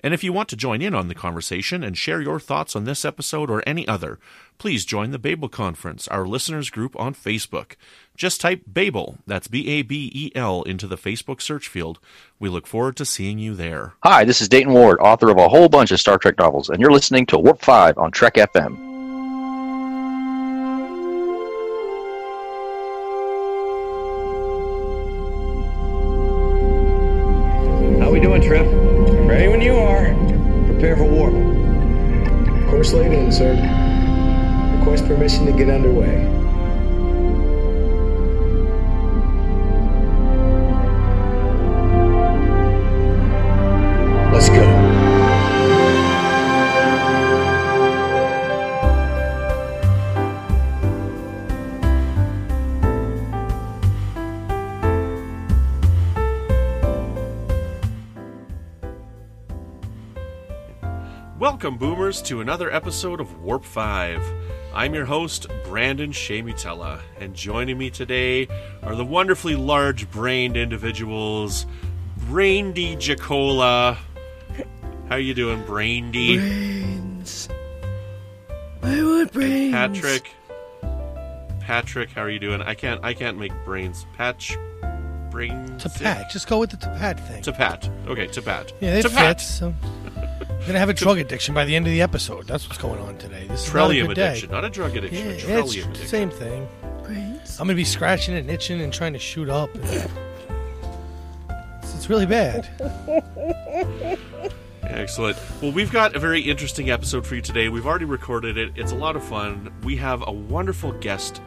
And if you want to join in on the conversation and share your thoughts on this episode or any other, please join the Babel Conference, our listeners group on Facebook. Just type Babel, that's B A B E L, into the Facebook search field. We look forward to seeing you there. Hi, this is Dayton Ward, author of a whole bunch of Star Trek novels, and you're listening to Warp 5 on Trek FM. Boomers, to another episode of Warp 5. I'm your host, Brandon-Shea Mutala, and joining me today are the wonderfully large brained individuals, Braindy Jackola. How you doing, Braindy? brains. I want brains. Patrick. Patrick, how are you doing? I can't I can't make brains. Patch brains. To pat. Just go with the to pat thing. To pat. Okay, to pat. yeah, it to pat. fits. So. I'm gonna have a drug addiction by the end of the episode. That's what's going on today. This is not a Trillium good day. addiction, not a drug Yeah, addiction. a trillium the addiction. same thing. I'm gonna be scratching and itching and trying to shoot up. It's, it's really bad. Excellent. Well, we've got a very interesting episode for you today. We've already recorded it. It's a lot of fun. We have a wonderful guest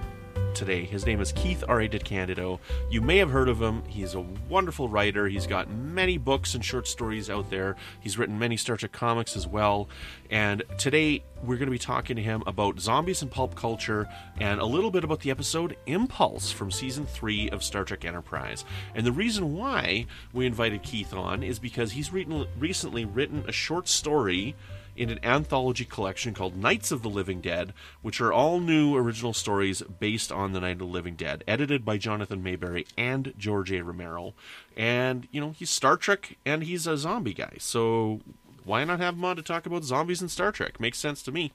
today. His name is Keith R.A. DeCandido. You may have heard of him. He's a wonderful writer. He's got many books and short stories out there. He's written many Star Trek comics as well. And today we're going to be talking to him about zombies and pulp culture and a little bit about the episode Impulse from season 3 of Star Trek Enterprise. And the reason why we invited Keith on is because he's written, recently written a short story in an anthology collection called Knights of the Living Dead, which are all new original stories based on the Night of the Living Dead, edited by Jonathan Mayberry and George A. Romero. And, you know, he's Star Trek and he's a zombie guy. So why not have him on to talk about zombies and Star Trek? Makes sense to me.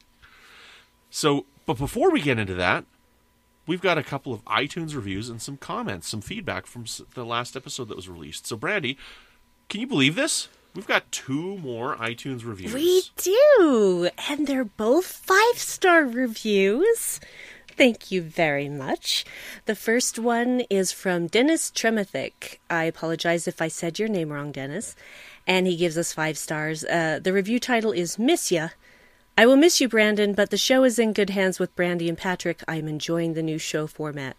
So, but before we get into that, we've got a couple of iTunes reviews and some comments, some feedback from the last episode that was released. So, Brandy, can you believe this? We've got two more iTunes reviews. We do, and they're both five star reviews. Thank you very much. The first one is from Dennis Tremathick. I apologize if I said your name wrong, Dennis. And he gives us five stars. Uh, the review title is Miss Ya. I will miss you, Brandon, but the show is in good hands with Brandy and Patrick. I'm enjoying the new show format.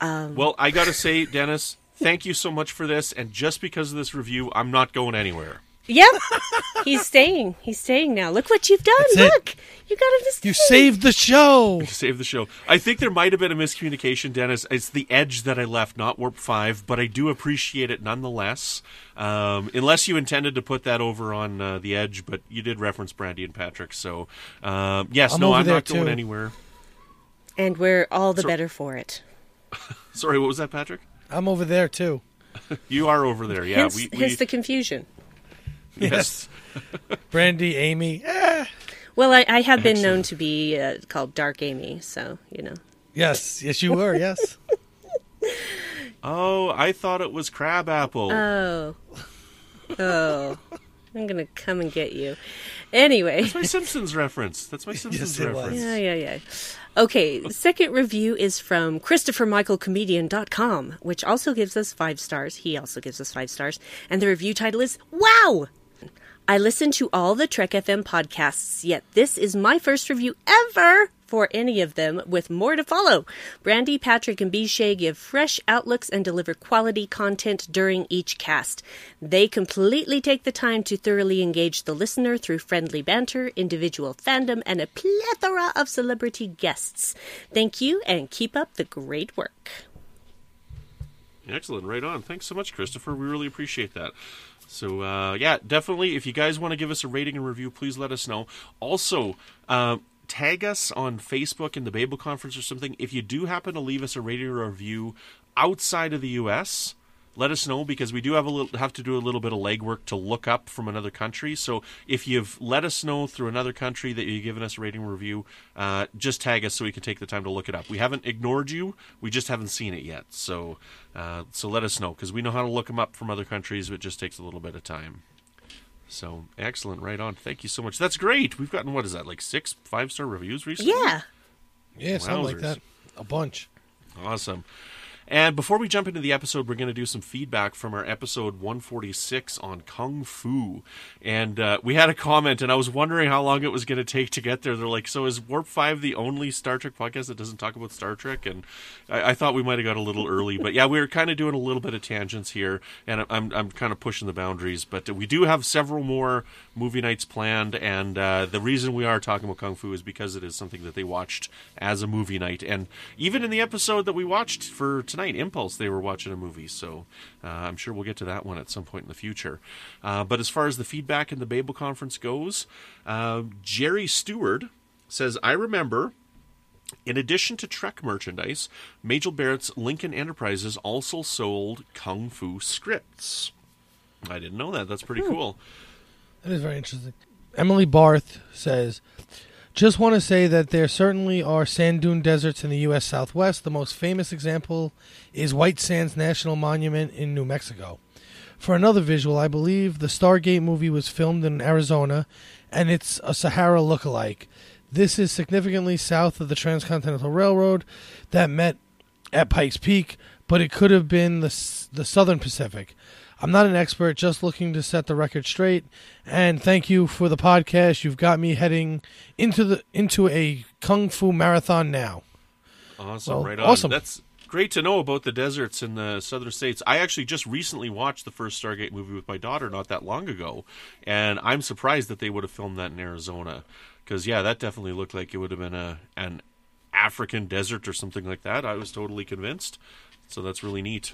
Well, I got to say, Dennis, thank you so much for this. And just because of this review, I'm not going anywhere. Yep, he's staying. He's staying now. Look what you've done. That's it. Look, you got him to stay. You saved the show. Save the show. I think there might have been a miscommunication, Dennis. It's the edge that I left, not Warp 5, but I do appreciate it nonetheless. Um, unless you intended to put that over on uh, the edge, but you did reference Brandy and Patrick. So, um, yes, I'm no, I'm there, not going anywhere. And we're all the So- better for it. Sorry, what was that, Patrick? I'm over there too. You are over there. Yeah, hence, we, we hence the confusion. yes. Brandy, Amy. Eh. Well, I, I have been known to be uh, called Dark Amy, so you know. Yes, yes, you were. Yes. Oh, I thought it was Crabapple. Oh, oh, I'm gonna come and get you. Anyway, That's my Simpsons reference. That's my Simpsons it was. reference. yeah, yeah, yeah. Okay, second review is from ChristopherMichaelComedian.com, which also gives us five stars. He also gives us five stars, and the review title is "Wow." I listen to all the Trek FM podcasts, yet this is my first review ever for any of them, with more to follow. Brandy, Patrick, and Bishay give fresh outlooks and deliver quality content during each cast. They completely take the time to thoroughly engage the listener through friendly banter, individual fandom, and a plethora of celebrity guests. Thank you and keep up the great work. Excellent, right on. Thanks so much, Christopher. We really appreciate that. So uh, yeah, definitely. If you guys want to give us a rating and review, please let us know. Also, uh, tag us on Facebook in the Babel Conference or something. If you do happen to leave us a rating or review outside of the U.S., let us know because we do have a little have to do a little bit of legwork to look up from another country. So if you've let us know through another country that you've given us a rating review, uh, just tag us so we can take the time to look it up. We haven't ignored you; we just haven't seen it yet. So uh, so let us know because we know how to look them up from other countries. But it just takes a little bit of time. So excellent, right on. Thank you so much. That's great. We've gotten what is that like six five star reviews recently? Yeah. Yeah, something like that. A bunch. Awesome. And before we jump into the episode, we're going to do some feedback from our episode 146 on Kung Fu. And uh, we had a comment, and I was wondering how long it was going to take to get there. They're like, So is Warp 5 the only Star Trek podcast that doesn't talk about Star Trek? And I, I thought we might have got a little early. But yeah, we were kind of doing a little bit of tangents here, and I'm, I'm kind of pushing the boundaries. But we do have several more movie nights planned. And uh, the reason we are talking about Kung Fu is because it is something that they watched as a movie night. And even in the episode that we watched for tonight, Impulse, they were watching a movie. So uh, I'm sure we'll get to that one at some point in the future. Uh, but as far as the feedback in the Babel conference goes, uh, Jerry Stewart says, I remember. In addition to Trek merchandise, Majel Barrett's Lincoln Enterprises also sold Kung Fu scripts. I didn't know that. That's pretty cool. That is very interesting. Emily Barth says, just want to say that there certainly are sand dune deserts in the U.S. Southwest. The most famous example is White Sands National Monument in New Mexico. For another visual, I believe the Stargate movie was filmed in Arizona, and it's a Sahara look-alike. This is significantly south of the Transcontinental Railroad that met at Pikes Peak, but it could have been the, the Southern Pacific. I'm not an expert, just looking to set the record straight. And thank you for the podcast. You've got me heading into the into a kung fu marathon now. Awesome, Well, right on. awesome. That's great to know about the deserts in the southern states. I actually just recently watched the first Stargate movie with my daughter not that long ago, and I'm surprised that they would have filmed that in Arizona. Because yeah, that definitely looked like it would have been a an African desert or something like that. I was totally convinced. So that's really neat.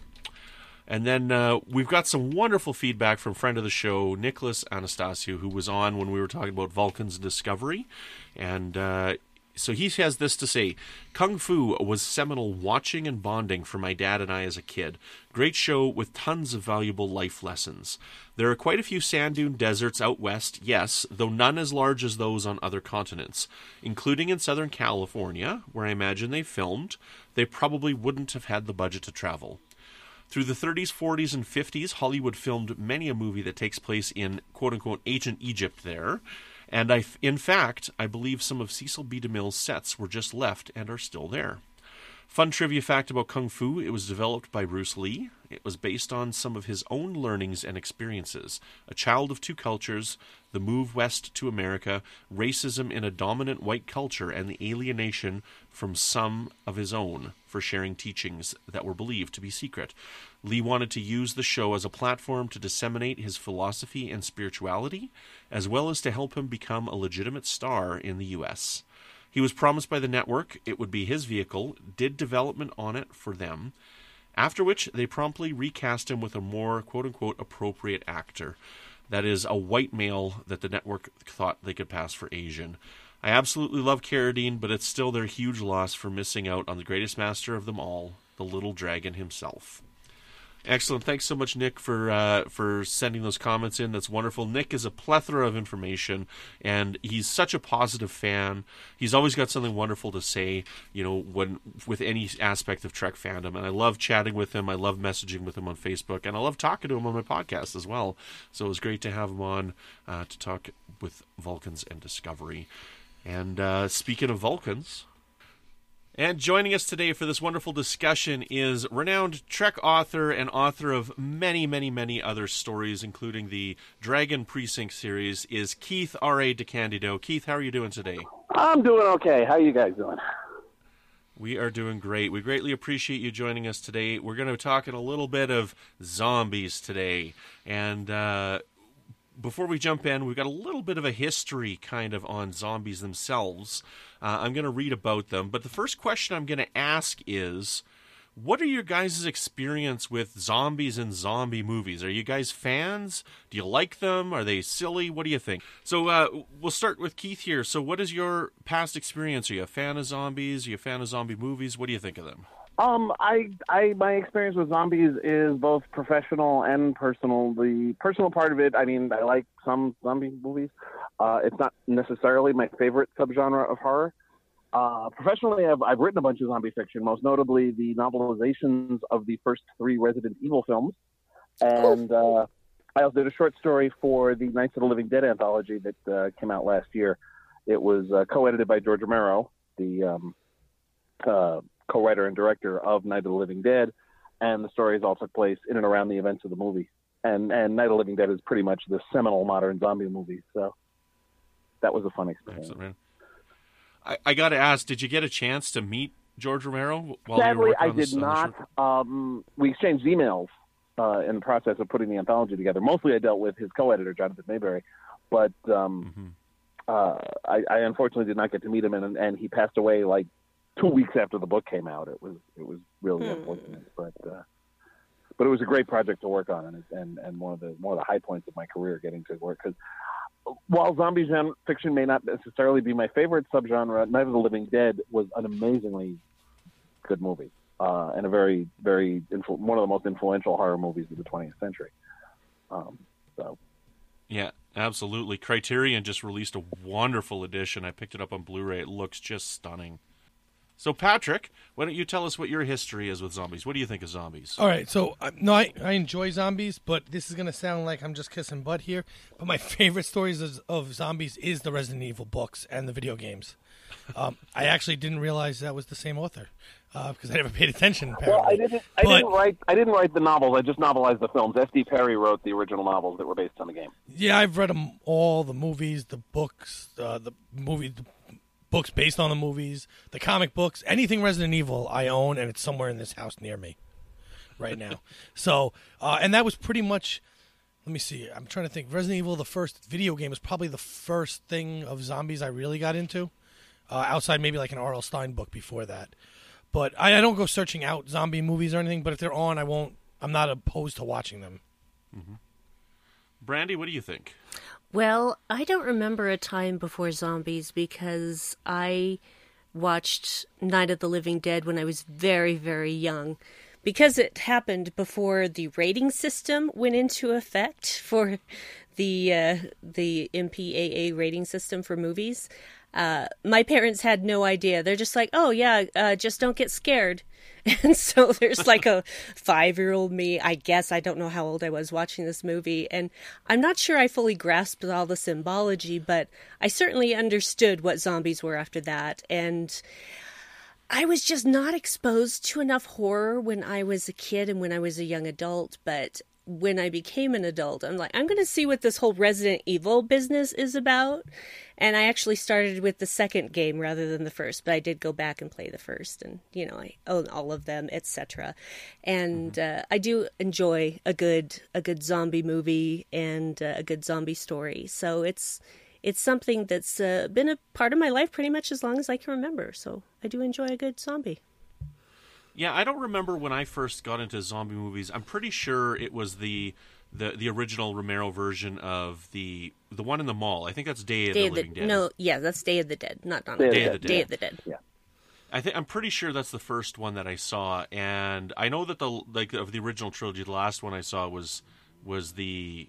And then uh, we've got some wonderful feedback from friend of the show, Nicholas Anastasio, who was on when we were talking about Vulcan's Discovery. And uh, so he has this to say Kung Fu was seminal watching and bonding for my dad and I as a kid. Great show with tons of valuable life lessons. There are quite a few sand dune deserts out west, yes, though none as large as those on other continents, including in Southern California, where I imagine they filmed. They probably wouldn't have had the budget to travel. Through the 30s, 40s, and 50s, Hollywood filmed many a movie that takes place in quote unquote ancient Egypt there. And I, in fact, I believe some of Cecil B. DeMille's sets were just left and are still there. Fun trivia fact about Kung Fu it was developed by Bruce Lee. It was based on some of his own learnings and experiences. A child of two cultures, the move west to America, racism in a dominant white culture, and the alienation from some of his own for sharing teachings that were believed to be secret. Lee wanted to use the show as a platform to disseminate his philosophy and spirituality, as well as to help him become a legitimate star in the U.S. He was promised by the network it would be his vehicle, did development on it for them, after which they promptly recast him with a more quote unquote appropriate actor. That is, a white male that the network thought they could pass for Asian. I absolutely love Carradine, but it's still their huge loss for missing out on the greatest master of them all, the little dragon himself. Excellent. Thanks so much, Nick, for uh, for sending those comments in. That's wonderful. Nick is a plethora of information, and he's such a positive fan. He's always got something wonderful to say. You know, when with any aspect of Trek fandom, and I love chatting with him. I love messaging with him on Facebook, and I love talking to him on my podcast as well. So it was great to have him on uh, to talk with Vulcans and Discovery. And uh, speaking of Vulcans, and joining us today for this wonderful discussion is renowned Trek author and author of many, many, many other stories, including the Dragon Precinct series, is Keith R.A. DeCandido. Keith, how are you doing today? I'm doing okay. How are you guys doing? We are doing great. We greatly appreciate you joining us today. We're going to talk in a little bit of zombies today. And uh, before we jump in, we've got a little bit of a history kind of on zombies themselves. Uh, I'm going to read about them. But the first question I'm going to ask is what are your guys' experience with zombies and zombie movies? Are you guys fans? Do you like them? Are they silly? What do you think? So uh, we'll start with Keith here. So what is your past experience? Are you a fan of zombies? Are you a fan of zombie movies? What do you think of them? Um, I, I, my experience with zombies is both professional and personal. The personal part of it, I mean, I like some zombie movies. Uh, it's not necessarily my favorite subgenre of horror. Uh, professionally, I've, I've written a bunch of zombie fiction, most notably the novelizations of the first three Resident Evil films. And uh, I also did a short story for the Nights of the Living Dead anthology that uh, came out last year. It was uh, co edited by George Romero, the um, uh, co writer and director of Night of the Living Dead. And the stories all took place in and around the events of the movie. And, and Night of the Living Dead is pretty much the seminal modern zombie movie. So that was a fun experience. Excellent. I, I got to ask, did you get a chance to meet George Romero while Sadly, you were working I on did this, on the not. Um, we exchanged emails uh, in the process of putting the anthology together. Mostly, I dealt with his co-editor, Jonathan Mayberry, but um, Mhm. uh, I, I unfortunately did not get to meet him, and, and he passed away like two weeks after the book came out. It was it was really Hmm. unfortunate, but uh, but it was a great project to work on, and and and one of the one of the high points of my career getting to work because. While zombie gen- fiction may not necessarily be my favorite subgenre, Night of the Living Dead was an amazingly good movie uh, and a very, very influ- one of the most influential horror movies of the 20th century. Um, so Yeah, absolutely. Criterion just released a wonderful edition. I picked it up on Blu-ray. It looks just stunning. So, Patrick, why don't you tell us what your history is with zombies? What do you think of zombies? All right, so uh, no, I, I enjoy zombies, but this is gonna sound like I'm just kissing butt here. But my favorite stories of, of zombies is the Resident Evil books and the video games. Um, I actually didn't realize that was the same author because I never paid attention. well, I didn't, I But- didn't write, I didn't write the novels. I just novelized the films. S.D. Perry wrote the original novels that were based on the game. Yeah, I've read them all. The movies, the books, uh, the movie, the books based on the movies, the comic books, anything Resident Evil I own, and it's somewhere in this house near me right now. so, uh, and that was pretty much. Let me see. I'm trying to think. Resident Evil, the first video game, was probably the first thing of zombies I really got into. Uh, outside maybe like an R.L. Stine book before that. But I, I don't go searching out zombie movies or anything. But if they're on, I won't. I'm not opposed to watching them. Brandy, what do you think? Well, I don't remember a time before zombies because I watched Night of the Living Dead when I was very, very young. Because it happened before the rating system went into effect for the uh, the MPAA rating system for movies, uh, my parents had no idea. They're just like, "Oh yeah, uh, just don't get scared." And so there's like a five year old me, I guess, I don't know how old I was watching this movie. And I'm not sure I fully grasped all the symbology, but I certainly understood what zombies were after that. And I was just not exposed to enough horror when I was a kid and when I was a young adult. But when I became an adult, I'm like, I'm going to see what this whole Resident Evil business is about. And I actually started with the second game rather than the first, but I did go back and play the first, and you know I own all of them, etc. And uh, I do enjoy a good a good zombie movie and uh, a good zombie story. So it's it's something that's uh, been a part of my life pretty much as long as I can remember. So I do enjoy a good zombie. Yeah, I don't remember when I first got into zombie movies. I'm pretty sure it was the the the original Romero version of the the one in the mall. I think that's Day of Day the of the Dead. no, yeah, that's Day of the Dead, not Dawn Day of of the the Dead. Dead. Day of the Dead. Yeah. I think I'm pretty sure that's the first one that I saw, and I know that the like of the original trilogy, the last one I saw was was the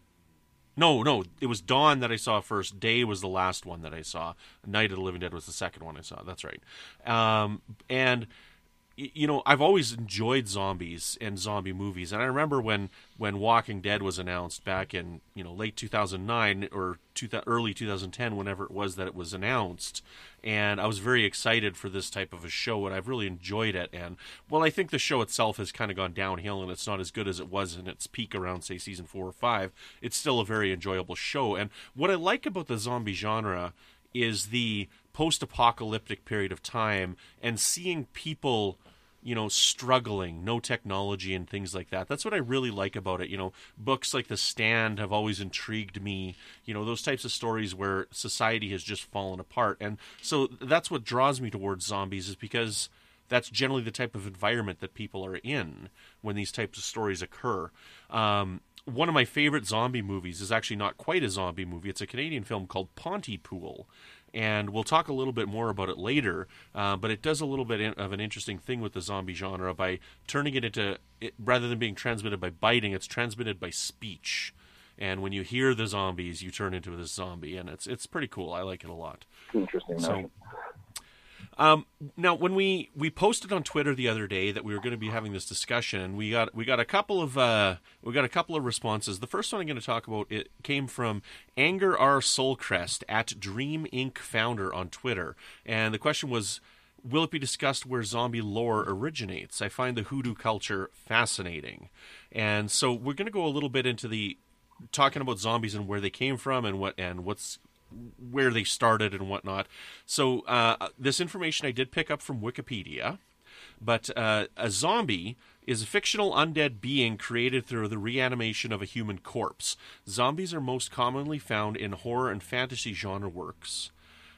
no no it was Dawn that I saw first. Day was the last one that I saw. Night of the Living Dead was the second one I saw. That's right, um, and y- you know I've always enjoyed zombies and zombie movies, and I remember when when Walking Dead was announced back in you know late 2009 or two, early 2010, whenever it was that it was announced, and I was very excited for this type of a show, and I've really enjoyed it. And well, I think the show itself has kind of gone downhill, and it's not as good as it was in its peak around say season four or five. It's still a very enjoyable show, and what I like about the zombie genre is the post-apocalyptic period of time and seeing people you know struggling no technology and things like that. That's what i really like about it you know. Books like the stand have always intrigued me you know those types of stories where society has just fallen apart. And so that's what draws me towards zombies is because that's generally the type of environment that people are in when these types of stories occur. Um, one of my favorite zombie movies is actually not quite a zombie movie. It's a canadian film called pontypool and we'll talk a little bit more about it later. Uh, but it does a little bit in, of an interesting thing with the zombie genre by turning it into it, rather than being transmitted by biting, it's transmitted by speech. And when you hear the zombies, you turn into this zombie, and it's it's pretty cool. I like it a lot. Interesting. So, um, now, when we, we posted on Twitter the other day that we were going to be having this discussion, we got we got a couple of uh, we got a couple of responses. The first one I'm going to talk about it came from Anger R Soulcrest at Dream Inc. founder on Twitter, and the question was. Will it be discussed where zombie lore originates? I find the hoodoo culture fascinating. And so we're going to go a little bit into the talking about zombies and where they came from and what and what's where they started and whatnot. So uh, this information I did pick up from Wikipedia, but uh, a zombie is a fictional undead being created through the reanimation of a human corpse. Zombies are most commonly found in horror and fantasy genre works.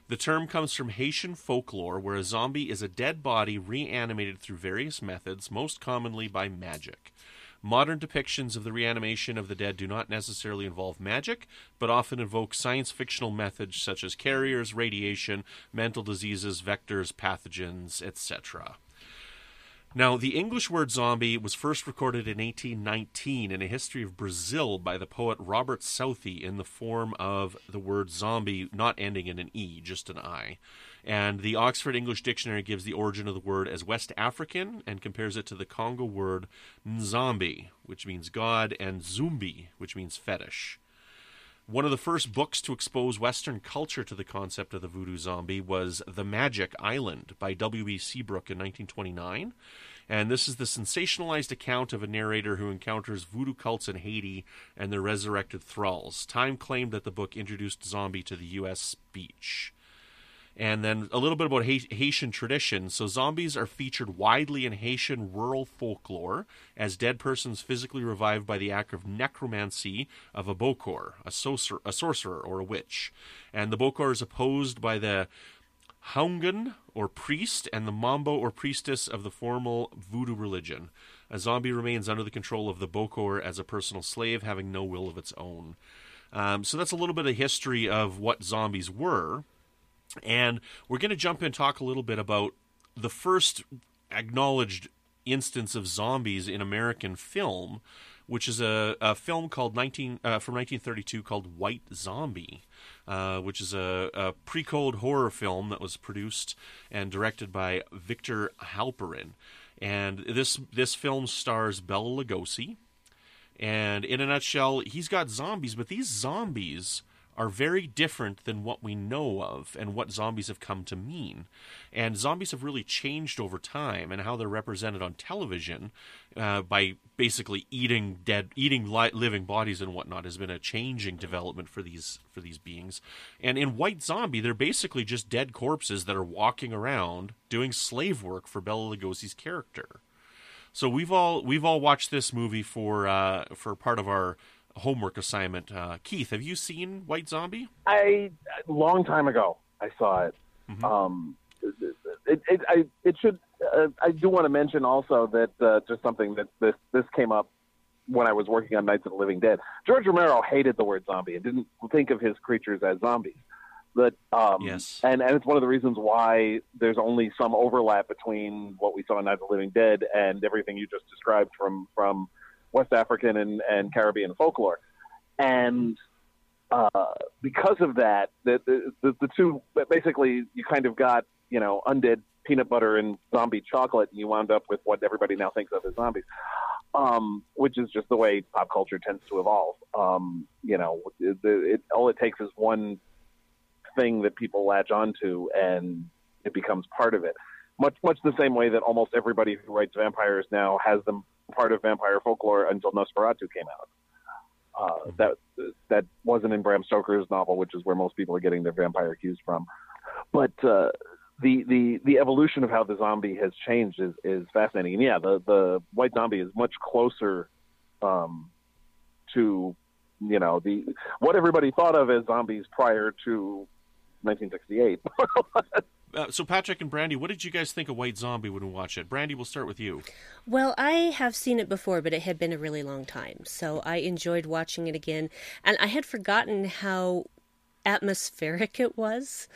The term comes from Haitian folklore, where a zombie is a dead body reanimated through various methods, most commonly by magic. Modern depictions of the reanimation of the dead do not necessarily involve magic, but often invoke science fictional methods such as carriers, radiation, mental diseases, vectors, pathogens, etc. Now, the English word zombie was first recorded in 1819 in a history of Brazil by the poet Robert Southey in the form of the word zombi not ending in an E, just an I. And the Oxford English Dictionary gives the origin of the word as West African and compares it to the Congo word nzambi, which means God, and zumbi, which means fetish. One of the first books to expose Western culture to the concept of the voodoo zombie was The Magic Island by W.B. Seabrook in 1929. And this is the sensationalized account of a narrator who encounters voodoo cults in Haiti and their resurrected thralls. Time claimed that the book introduced zombie to the U.S. speech. And then a little bit about Haitian tradition. So, zombies are featured widely in Haitian rural folklore as dead persons physically revived by the act of necromancy of a bokor, a, sorcerer, a sorcerer or a witch. And the bokor is opposed by the Houngan or priest and the Mambo or priestess of the formal voodoo religion. A zombie remains under the control of the bokor as a personal slave, having no will of its own. Um, so that's a little bit of history of what zombies were. And we're going to jump in and talk a little bit about the first acknowledged instance of zombies in American film, which is a, a film called 19 uh, from 1932 called White Zombie, uh, which is a, a pre-code horror film that was produced and directed by Victor Halperin. And this this film stars Bela Lugosi, and in a nutshell, he's got zombies, but these zombies are very different than what we know of and what zombies have come to mean. And zombies have really changed over time and how they're represented on television uh, by basically eating dead, eating li- living bodies and whatnot has been a changing development for these for these beings. And in White Zombie, they're basically just dead corpses that are walking around doing slave work for Bela Lugosi's character. So we've all we've all watched this movie for uh, for part of our homework assignment. Uh, Keith, have you seen White Zombie? I a long time ago I saw it. Mhm. Um, it, it, I, it should. Uh, I do want to mention also that uh, just something that this this came up when I was working on Nights of the Living Dead. George Romero hated the word zombie and didn't think of his creatures as zombies. But um, Yes. and and it's one of the reasons why there's only some overlap between what we saw in Nights of the Living Dead and everything you just described from from West African and, and Caribbean folklore. And uh, because of that, the, the, the, two, basically, you kind of got, you know, undead peanut butter and zombie chocolate, and you wound up with what everybody now thinks of as zombies, um, which is just the way pop culture tends to evolve. Um, you know, it, it, all it takes is one thing that people latch onto, and it becomes part of it. Much, much the same way that almost everybody who writes vampires now has them part of vampire folklore until Nosferatu came out. Uh, that that wasn't in Bram Stoker's novel, which is where most people are getting their vampire cues from. but uh, the the the evolution of how the zombie has changed is is fascinating. And yeah, the the white zombie is much closer um, to you know the what everybody thought of as zombies prior to 1968. Uh, so, Patrick and Brandy, what did you guys think of White Zombie when we watched it? Brandy, we'll start with you. Well, I have seen it before, but it had been a really long time. So I enjoyed watching it again. And I had forgotten how atmospheric it was.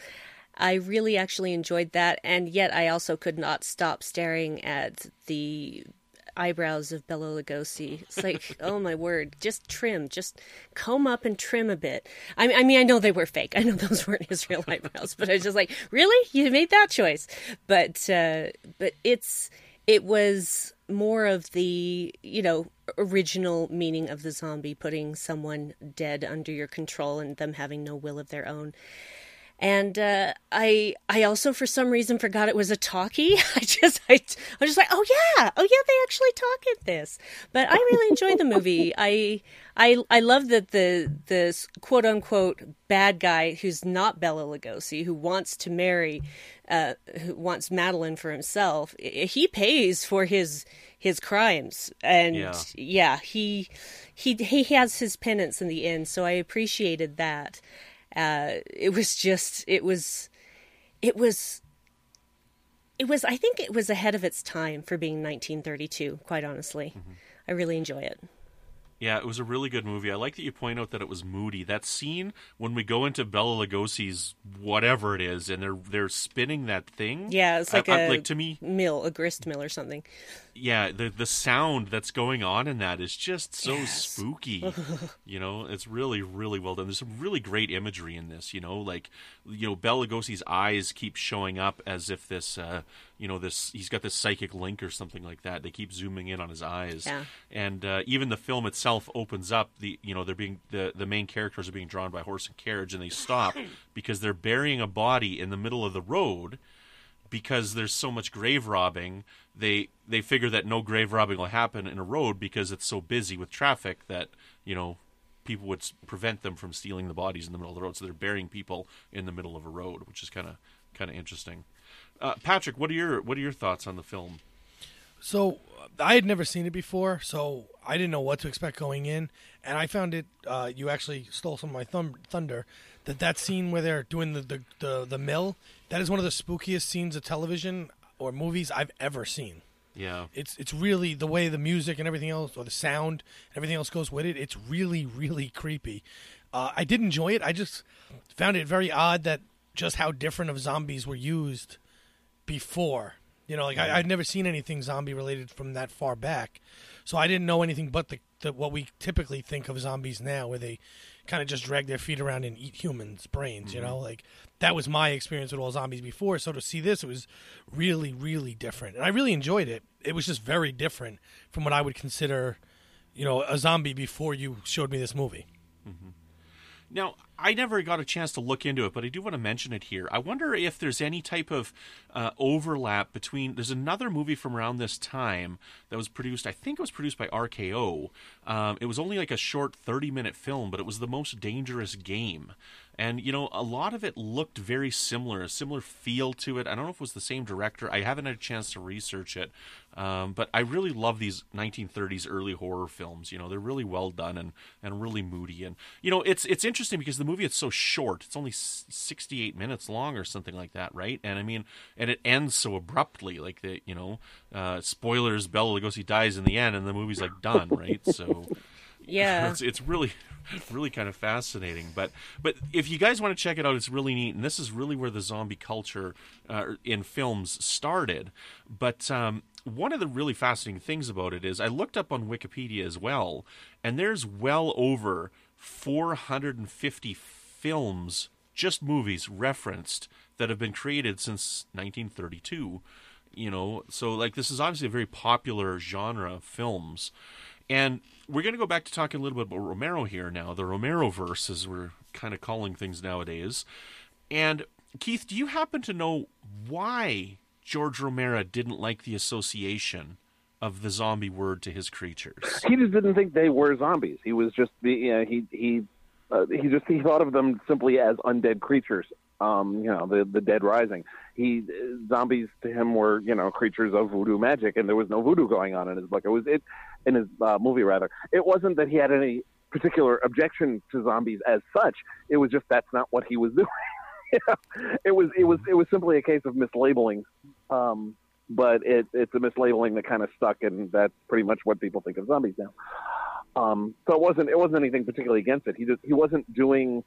I really actually enjoyed that. And yet I also could not stop staring at the eyebrows of Bela Lugosi. It's like, oh my word, just trim, just comb up and trim a bit. I I mean, I know they were fake. I know those weren't his real eyebrows, but I was just like, really, you made that choice? But uh, but it's it was more of the you know original meaning of the zombie, putting someone dead under your control and them having no will of their own and uh, I I also for some reason forgot it was a talkie. I just I, I was just like, oh yeah, oh yeah, they actually talk in this. But I really enjoyed the movie. I I I love that the the quote unquote bad guy who's not Bela Lugosi who wants to marry, uh, who wants Madeline for himself. He pays for his his crimes, and yeah, yeah he he he has his penance in the end. So I appreciated that. Uh, it was just it was it was it was I think it was ahead of its time for being 1932. Quite honestly, mm-hmm. I really enjoy it. Yeah, it was a really good movie. I like that you point out that it was moody. That scene when we go into Bela Lugosi's whatever it is, and they're they're spinning that thing. Yeah, it's like I, a I, like to me mill, a grist mill or something. Yeah, the the sound that's going on in that is just so yes. spooky. you know, it's really really well done. There's some really great imagery in this. You know, like you know Bela Lugosi's eyes keep showing up as if this. Uh, you know this he's got this psychic link or something like that they keep zooming in on his eyes yeah. and uh, even the film itself opens up the you know they're being the the main characters are being drawn by horse and carriage and they stop because they're burying a body in the middle of the road because there's so much grave robbing they they figure that no grave robbing will happen in a road because it's so busy with traffic that you know people would prevent them from stealing the bodies in the middle of the road so they're burying people in the middle of a road which is kind of kind of interesting uh, Patrick, what are your what are your thoughts on the film? So I had never seen it before, so I didn't know what to expect going in, and I found it. Uh, you actually stole some of my thunder. That that scene where they're doing the, the, the the mill. That is one of the spookiest scenes of television or movies I've ever seen. Yeah, it's it's really the way the music and everything else, or the sound, and everything else goes with it. It's really really creepy. Uh, I did enjoy it. I just found it very odd that just how different of zombies were used before. You know, like I, would never seen anything zombie related from that far back, so I didn't know anything but the, the what we typically think of zombies now, where they kind of just drag their feet around and eat humans' brains. Mm-hmm. You know, like that was my experience with all zombies before. So to see this, it was really, really different, and I really enjoyed it. It was just very different from what I would consider, you know, a zombie before you showed me this movie. Mm-hmm. Now, I never got a chance to look into it, but I do want to mention it here. I wonder if there's any type of uh, overlap between. There's another movie from around this time that was produced. I think it was produced by RKO. Um, it was only like a short 30 minute film, but it was the most dangerous game and you know a lot of it looked very similar a similar feel to it. I don't know if it was the same director. I haven't had a chance to research it. Um, but i really love these 1930s early horror films. You know they're really well done and, and really moody. And you know it's it's interesting because the movie is so short. It's only 68 minutes long or something like that right? And i mean and it ends so abruptly like the you know uh, spoilers bela lugosi dies in the end and the movie's like done right? So yeah it's, it's really really kind of fascinating. But but if you guys want to check it out, it's really neat, and this is really where the zombie culture uh, in films started. But um, one of the really fascinating things about it is I looked up on Wikipedia as well, and there's well over 450 films, just movies referenced that have been created since 1932 you know so like this is obviously a very popular genre of films and we're going to go back to talking a little bit about Romero here now, the Romero verse, as we're kind of calling things nowadays. And Keith, do you happen to know why George Romero didn't like the association of the zombie word to his creatures? He just didn't think they were zombies. He was just the you know, he he uh, he just he thought of them simply as undead creatures. Um, you know, the the dead rising. He zombies to him were you know creatures of voodoo magic, and there was no voodoo going on in his book. It was it in his uh, movie rather. It wasn't that he had any particular objection to zombies as such. It was just that's not what he was doing. It was it was it was simply a case of mislabeling. Um, but it, it's a mislabeling that kind of stuck, and that's pretty much what people think of zombies now. Um, so it wasn't it wasn't anything particularly against it. He just he wasn't doing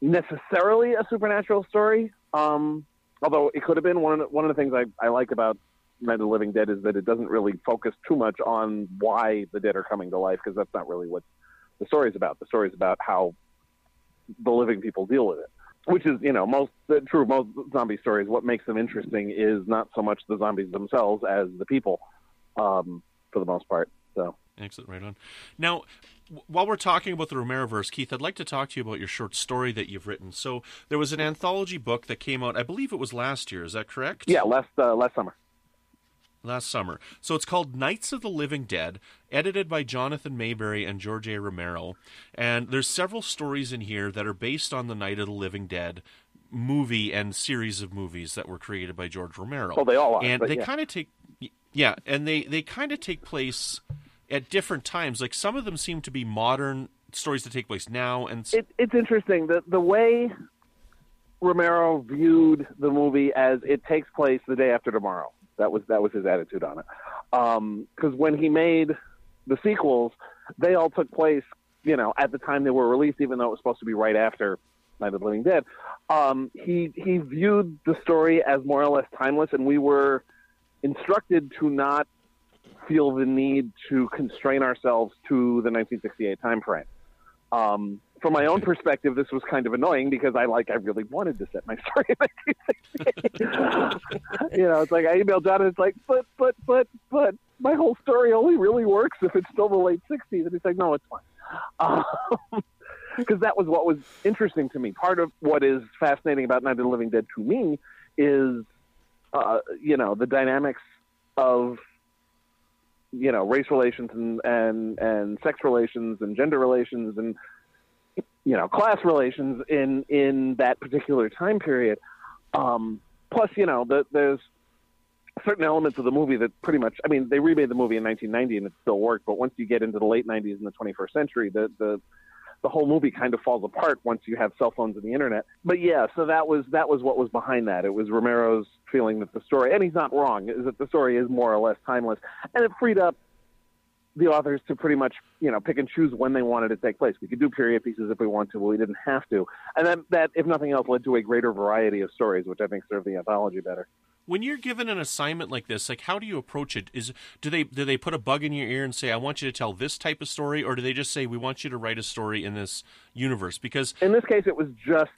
necessarily a supernatural story. Um, although it could have been one of the, one of the things I, I like about Night of the Living Dead is that it doesn't really focus too much on why the dead are coming to life because that's not really what the story is about. The story is about how the living people deal with it, which is you know most true most zombie stories. What makes them interesting is not so much the zombies themselves as the people, um, for the most part. So excellent, right on. Now, while we're talking about the Romeroverse, Keith, I'd like to talk to you about your short story that you've written. So there was an anthology book that came out, I believe it was last year. Is that correct? Yeah, last uh, last summer. Last summer. So it's called Knights of the Living Dead, edited by Jonathan Mayberry and George A. Romero. And there's several stories in here that are based on the Night of the Living Dead movie and series of movies that were created by George Romero. Well, they all are. And they yeah. kind of take, yeah, and they they kind of take place at different times. Like some of them seem to be modern stories that take place now, and it, it's interesting the the way Romero viewed the movie as it takes place the day after tomorrow. That was that was his attitude on it. Because um, when he made the sequels, they all took place, you know, at the time they were released, even though it was supposed to be right after Night of the Living Dead. Um, he he viewed the story as more or less timeless, and we were instructed to not feel the need to constrain ourselves to the 1968 time frame. Um, from my own perspective, this was kind of annoying because I like I really wanted to set my story in 1968. you know, it's like I emailed John and it's like, but but but but my whole story only really works if it's still the late 60s, and he's like, no, it's fine. Because um, that was what was interesting to me. Part of what is fascinating about Night of the Living Dead to me is, uh, you know, the dynamics of you know race relations and and and sex relations and gender relations and you know class relations in in that particular time period um, plus you know the, there's certain elements of the movie that pretty much i mean they remade the movie in 1990 and it still worked but once you get into the late 90s and the 21st century the the the whole movie kind of falls apart once you have cell phones and the internet. But yeah, so that was that was what was behind that. It was Romero's feeling that the story, and he's not wrong, is that the story is more or less timeless, and it freed up the authors to pretty much you know pick and choose when they wanted to take place. We could do period pieces if we want to, but we didn't have to. And that, that if nothing else, led to a greater variety of stories, which I think served the anthology better. When you're given an assignment like this, like how do you approach it? Is do they do they put a bug in your ear and say, "I want you to tell this type of story," or do they just say, "We want you to write a story in this universe"? Because in this case, it was just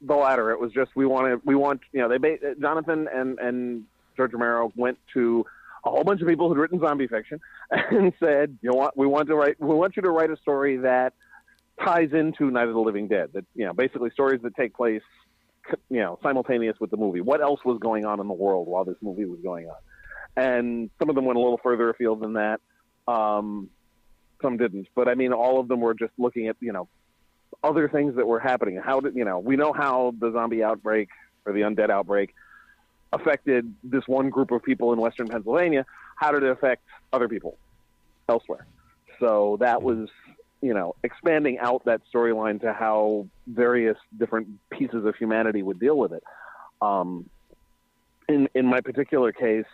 the latter. It was just we want to we want you know they Jonathan and and George Romero went to a whole bunch of people who'd written zombie fiction and said, you know what, we want to write, we want you to write a story that ties into Night of the Living Dead. That you know, basically stories that take place, you know, simultaneous with the movie. What else was going on in the world while this movie was going on? And some of them went a little further afield than that. Um, some didn't, but I mean, all of them were just looking at you know other things that were happening. How did you know? We know how the zombie outbreak or the undead outbreak affected this one group of people in Western Pennsylvania. How did it affect other people elsewhere? So that was, you know, expanding out that storyline to how various different pieces of humanity would deal with it. Um, in in my particular case,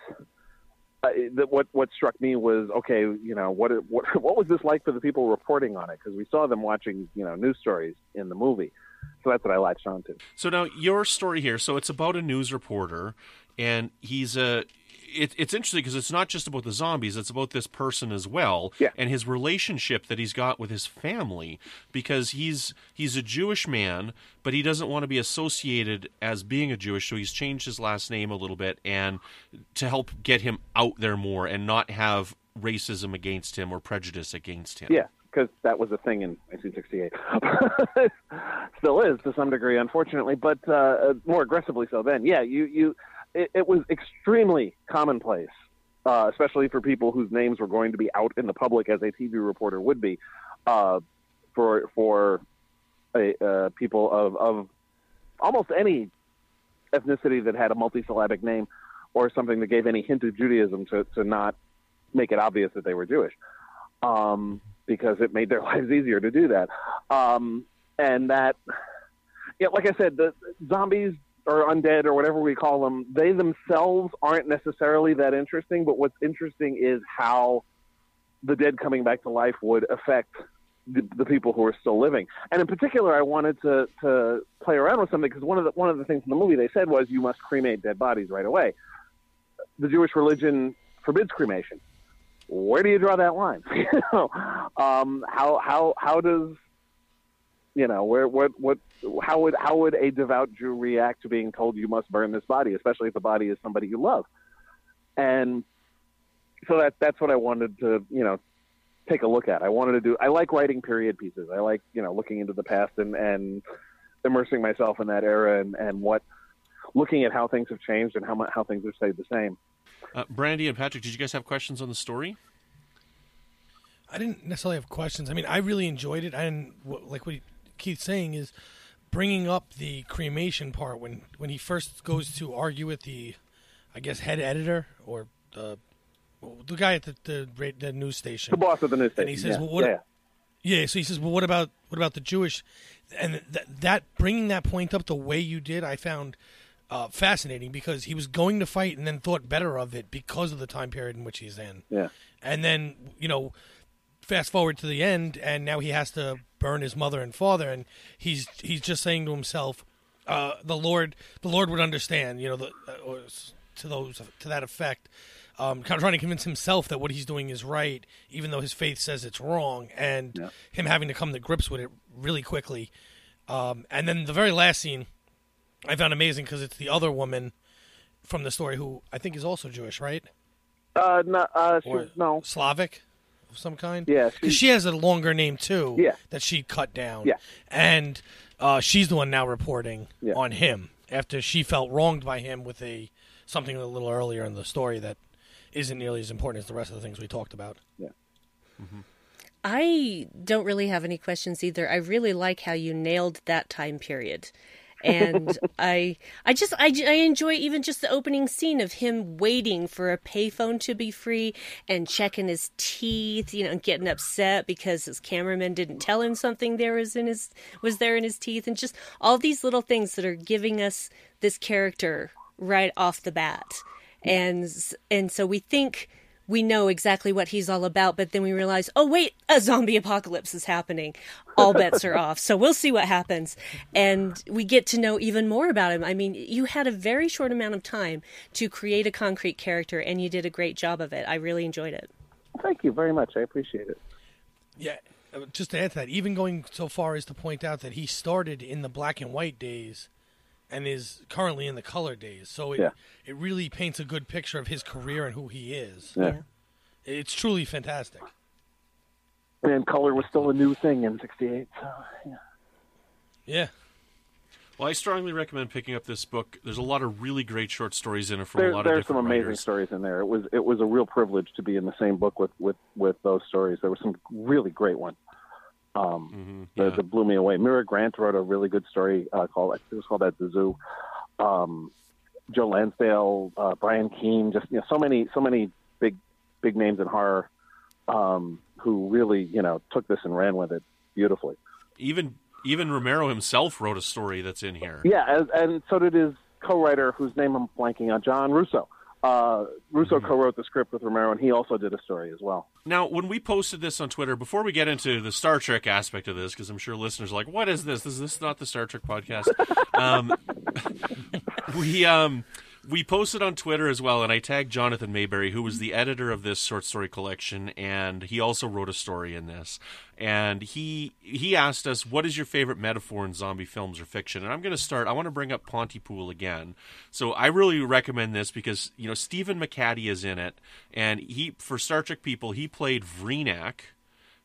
uh, the, what what struck me was okay, you know, what what what was this like for the people reporting on it? Because we saw them watching, you know, news stories in the movie. So that's what I latched onto. So now your story here. So it's about a news reporter, and he's a. It, it's interesting because it's not just about the zombies; it's about this person as well, yeah. and his relationship that he's got with his family. Because he's he's a Jewish man, but he doesn't want to be associated as being a Jewish, so he's changed his last name a little bit, and to help get him out there more and not have racism against him or prejudice against him. Yeah, because that was a thing in 1968. Still is to some degree, unfortunately, but uh, more aggressively so then. Yeah, you you it, it was extremely commonplace, uh, especially for people whose names were going to be out in the public as a TV reporter would be, uh, for for a, uh, people of of almost any ethnicity that had a multisyllabic name or something that gave any hint of Judaism to, to not make it obvious that they were Jewish, um, because it made their lives easier to do that. Um, and that, yeah, like I said, the zombies or undead or whatever we call them, they themselves aren't necessarily that interesting. But what's interesting is how the dead coming back to life would affect the, the people who are still living. And in particular, I wanted to to play around with something because one of the one of the things in the movie they said was you must cremate dead bodies right away. The Jewish religion forbids cremation. Where do you draw that line? you know, um, how how how does you know where what what how would how would a devout Jew react to being told you must burn this body, especially if the body is somebody you love? And so that that's what I wanted to you know take a look at. I wanted to do. I like writing period pieces. I like you know looking into the past and and immersing myself in that era and and what looking at how things have changed and how how things have stayed the same. Uh, Brandi and Patrick, did you guys have questions on the story? I didn't necessarily have questions. I mean, I really enjoyed it. I didn't like what Keith's saying is bringing up the cremation part when when he first goes to argue with the, I guess head editor or the the guy at the the, the news station. The boss of the news station. And he says, yeah. "Well, what?" Yeah. Yeah, so he says, "Well, what about what about the Jewish?" And th- that bringing that point up the way you did, I found uh, fascinating because he was going to fight and then thought better of it because of the time period in which he's in. Yeah. And then you know, fast forward to the end, and now he has to burn his mother and father, and he's he's just saying to himself, uh, "The Lord, the Lord would understand," you know, the, uh, to those to that effect. Um, kind of trying to convince himself that what he's doing is right, even though his faith says it's wrong, and Yeah. him having to come to grips with it really quickly. Um, and then the very last scene, I found amazing because it's the other woman from the story who I think is also Jewish, right? Uh, no, uh, she, no. Slavic of some kind. Yeah, because she- she has a longer name too. Yeah. that she cut down. Yeah. and uh, she's the one now reporting Yeah. on him after she felt wronged by him with a something a little earlier in the story that isn't nearly as important as the rest of the things we talked about. Yeah. I don't really have any questions either. I really like how you nailed that time period. And I I just I, I enjoy even just the opening scene of him waiting for a payphone to be free and checking his teeth, you know, and getting upset because his cameraman didn't tell him something there was in his was there in his teeth and just all these little things that are giving us this character right off the bat. And and so we think we know exactly what he's all about, but then we realize, oh wait, a zombie apocalypse is happening. All bets are off. So we'll see what happens. And we get to know even more about him. I mean, you had a very short amount of time to create a concrete character and you did a great job of it. I really enjoyed it. Thank you very much. I appreciate it. Yeah, uh, just to add to that, even going so far as to point out that he started in the black and white days and is currently in the color days. So it Yeah. it really paints a good picture of his career and who he is. Yeah. It's truly fantastic. And color was still a new thing in '68. So yeah. Yeah. Well, I strongly recommend picking up this book. There's a lot of really great short stories in it from There, a lot of different there's some amazing writers. stories in there. It was it was a real privilege to be in the same book with with with those stories. There were some really great ones. Um, Mhm, that, yeah. that blew me away. Mira Grant wrote a really good story uh, called I think it was called At the Zoo. Um, Joe Lansdale, uh, Brian Keene, just you know, so many so many big big names in horror um, who really you know took this and ran with it beautifully. Even even Romero himself wrote a story that's in here. Yeah, as, and so did his co-writer, whose name I'm blanking on, John Russo. Uh, Russo co-wrote the script with Romero, and he also did a story as well. Now, when we posted this on Twitter, before we get into the Star Trek aspect of this, because I'm sure listeners are like, "What is this? Is this not the Star Trek podcast?" um, we um, we posted on Twitter as well, and I tagged Jonathan Maberry, who was the editor of this short story collection, and he also wrote a story in this. And he he asked us, "What is your favorite metaphor in zombie films or fiction?" And I'm going to start. I want to bring up Pontypool again. So I really recommend this because you know Stephen McHattie is in it, and he for Star Trek people he played Vreenak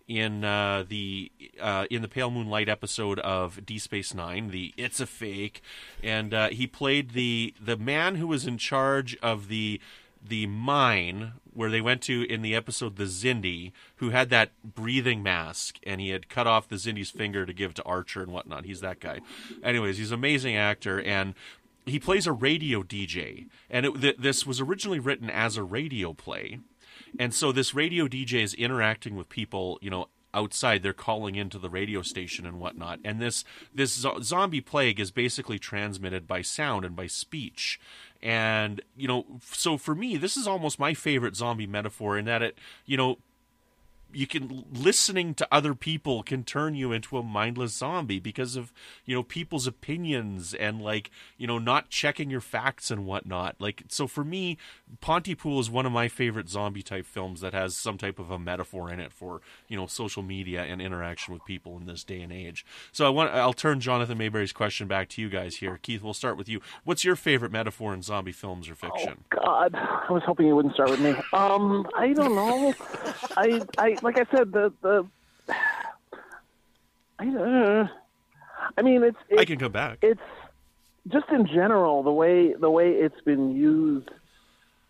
in uh, the uh, in the Pale Moonlight episode of D Space Nine, the It's a Fake, and uh, he played the the man who was in charge of the the mine where they went to in the episode The Xindi, who had that breathing mask, and he had cut off the Xindi's finger to give to Archer and whatnot. He's that guy. Anyways, he's an amazing actor, and he plays a radio DJ. And it, th- this was originally written as a radio play. And so this radio DJ is interacting with people, you know, outside. They're calling into the radio station and whatnot. And this this zo- zombie plague is basically transmitted by sound and by speech. And you know, so for me, this is almost my favorite zombie metaphor in that it, you know, you can listening to other people can turn you into a mindless zombie because of you know people's opinions and like you know not checking your facts and whatnot. Like so for me pontypool is one of my favorite zombie type films that has some type of a metaphor in it for you know social media and interaction with people in this day and age. So i want i'll turn jonathan maberry's question back to you guys here. Keith we'll start with you. What's your favorite metaphor in zombie films or fiction? God, I was hoping you wouldn't start with me. Um, I don't know. I, I, like I said, the, the, I, uh, I mean, it's, it's, i can come back it's just in general the way the way it's been used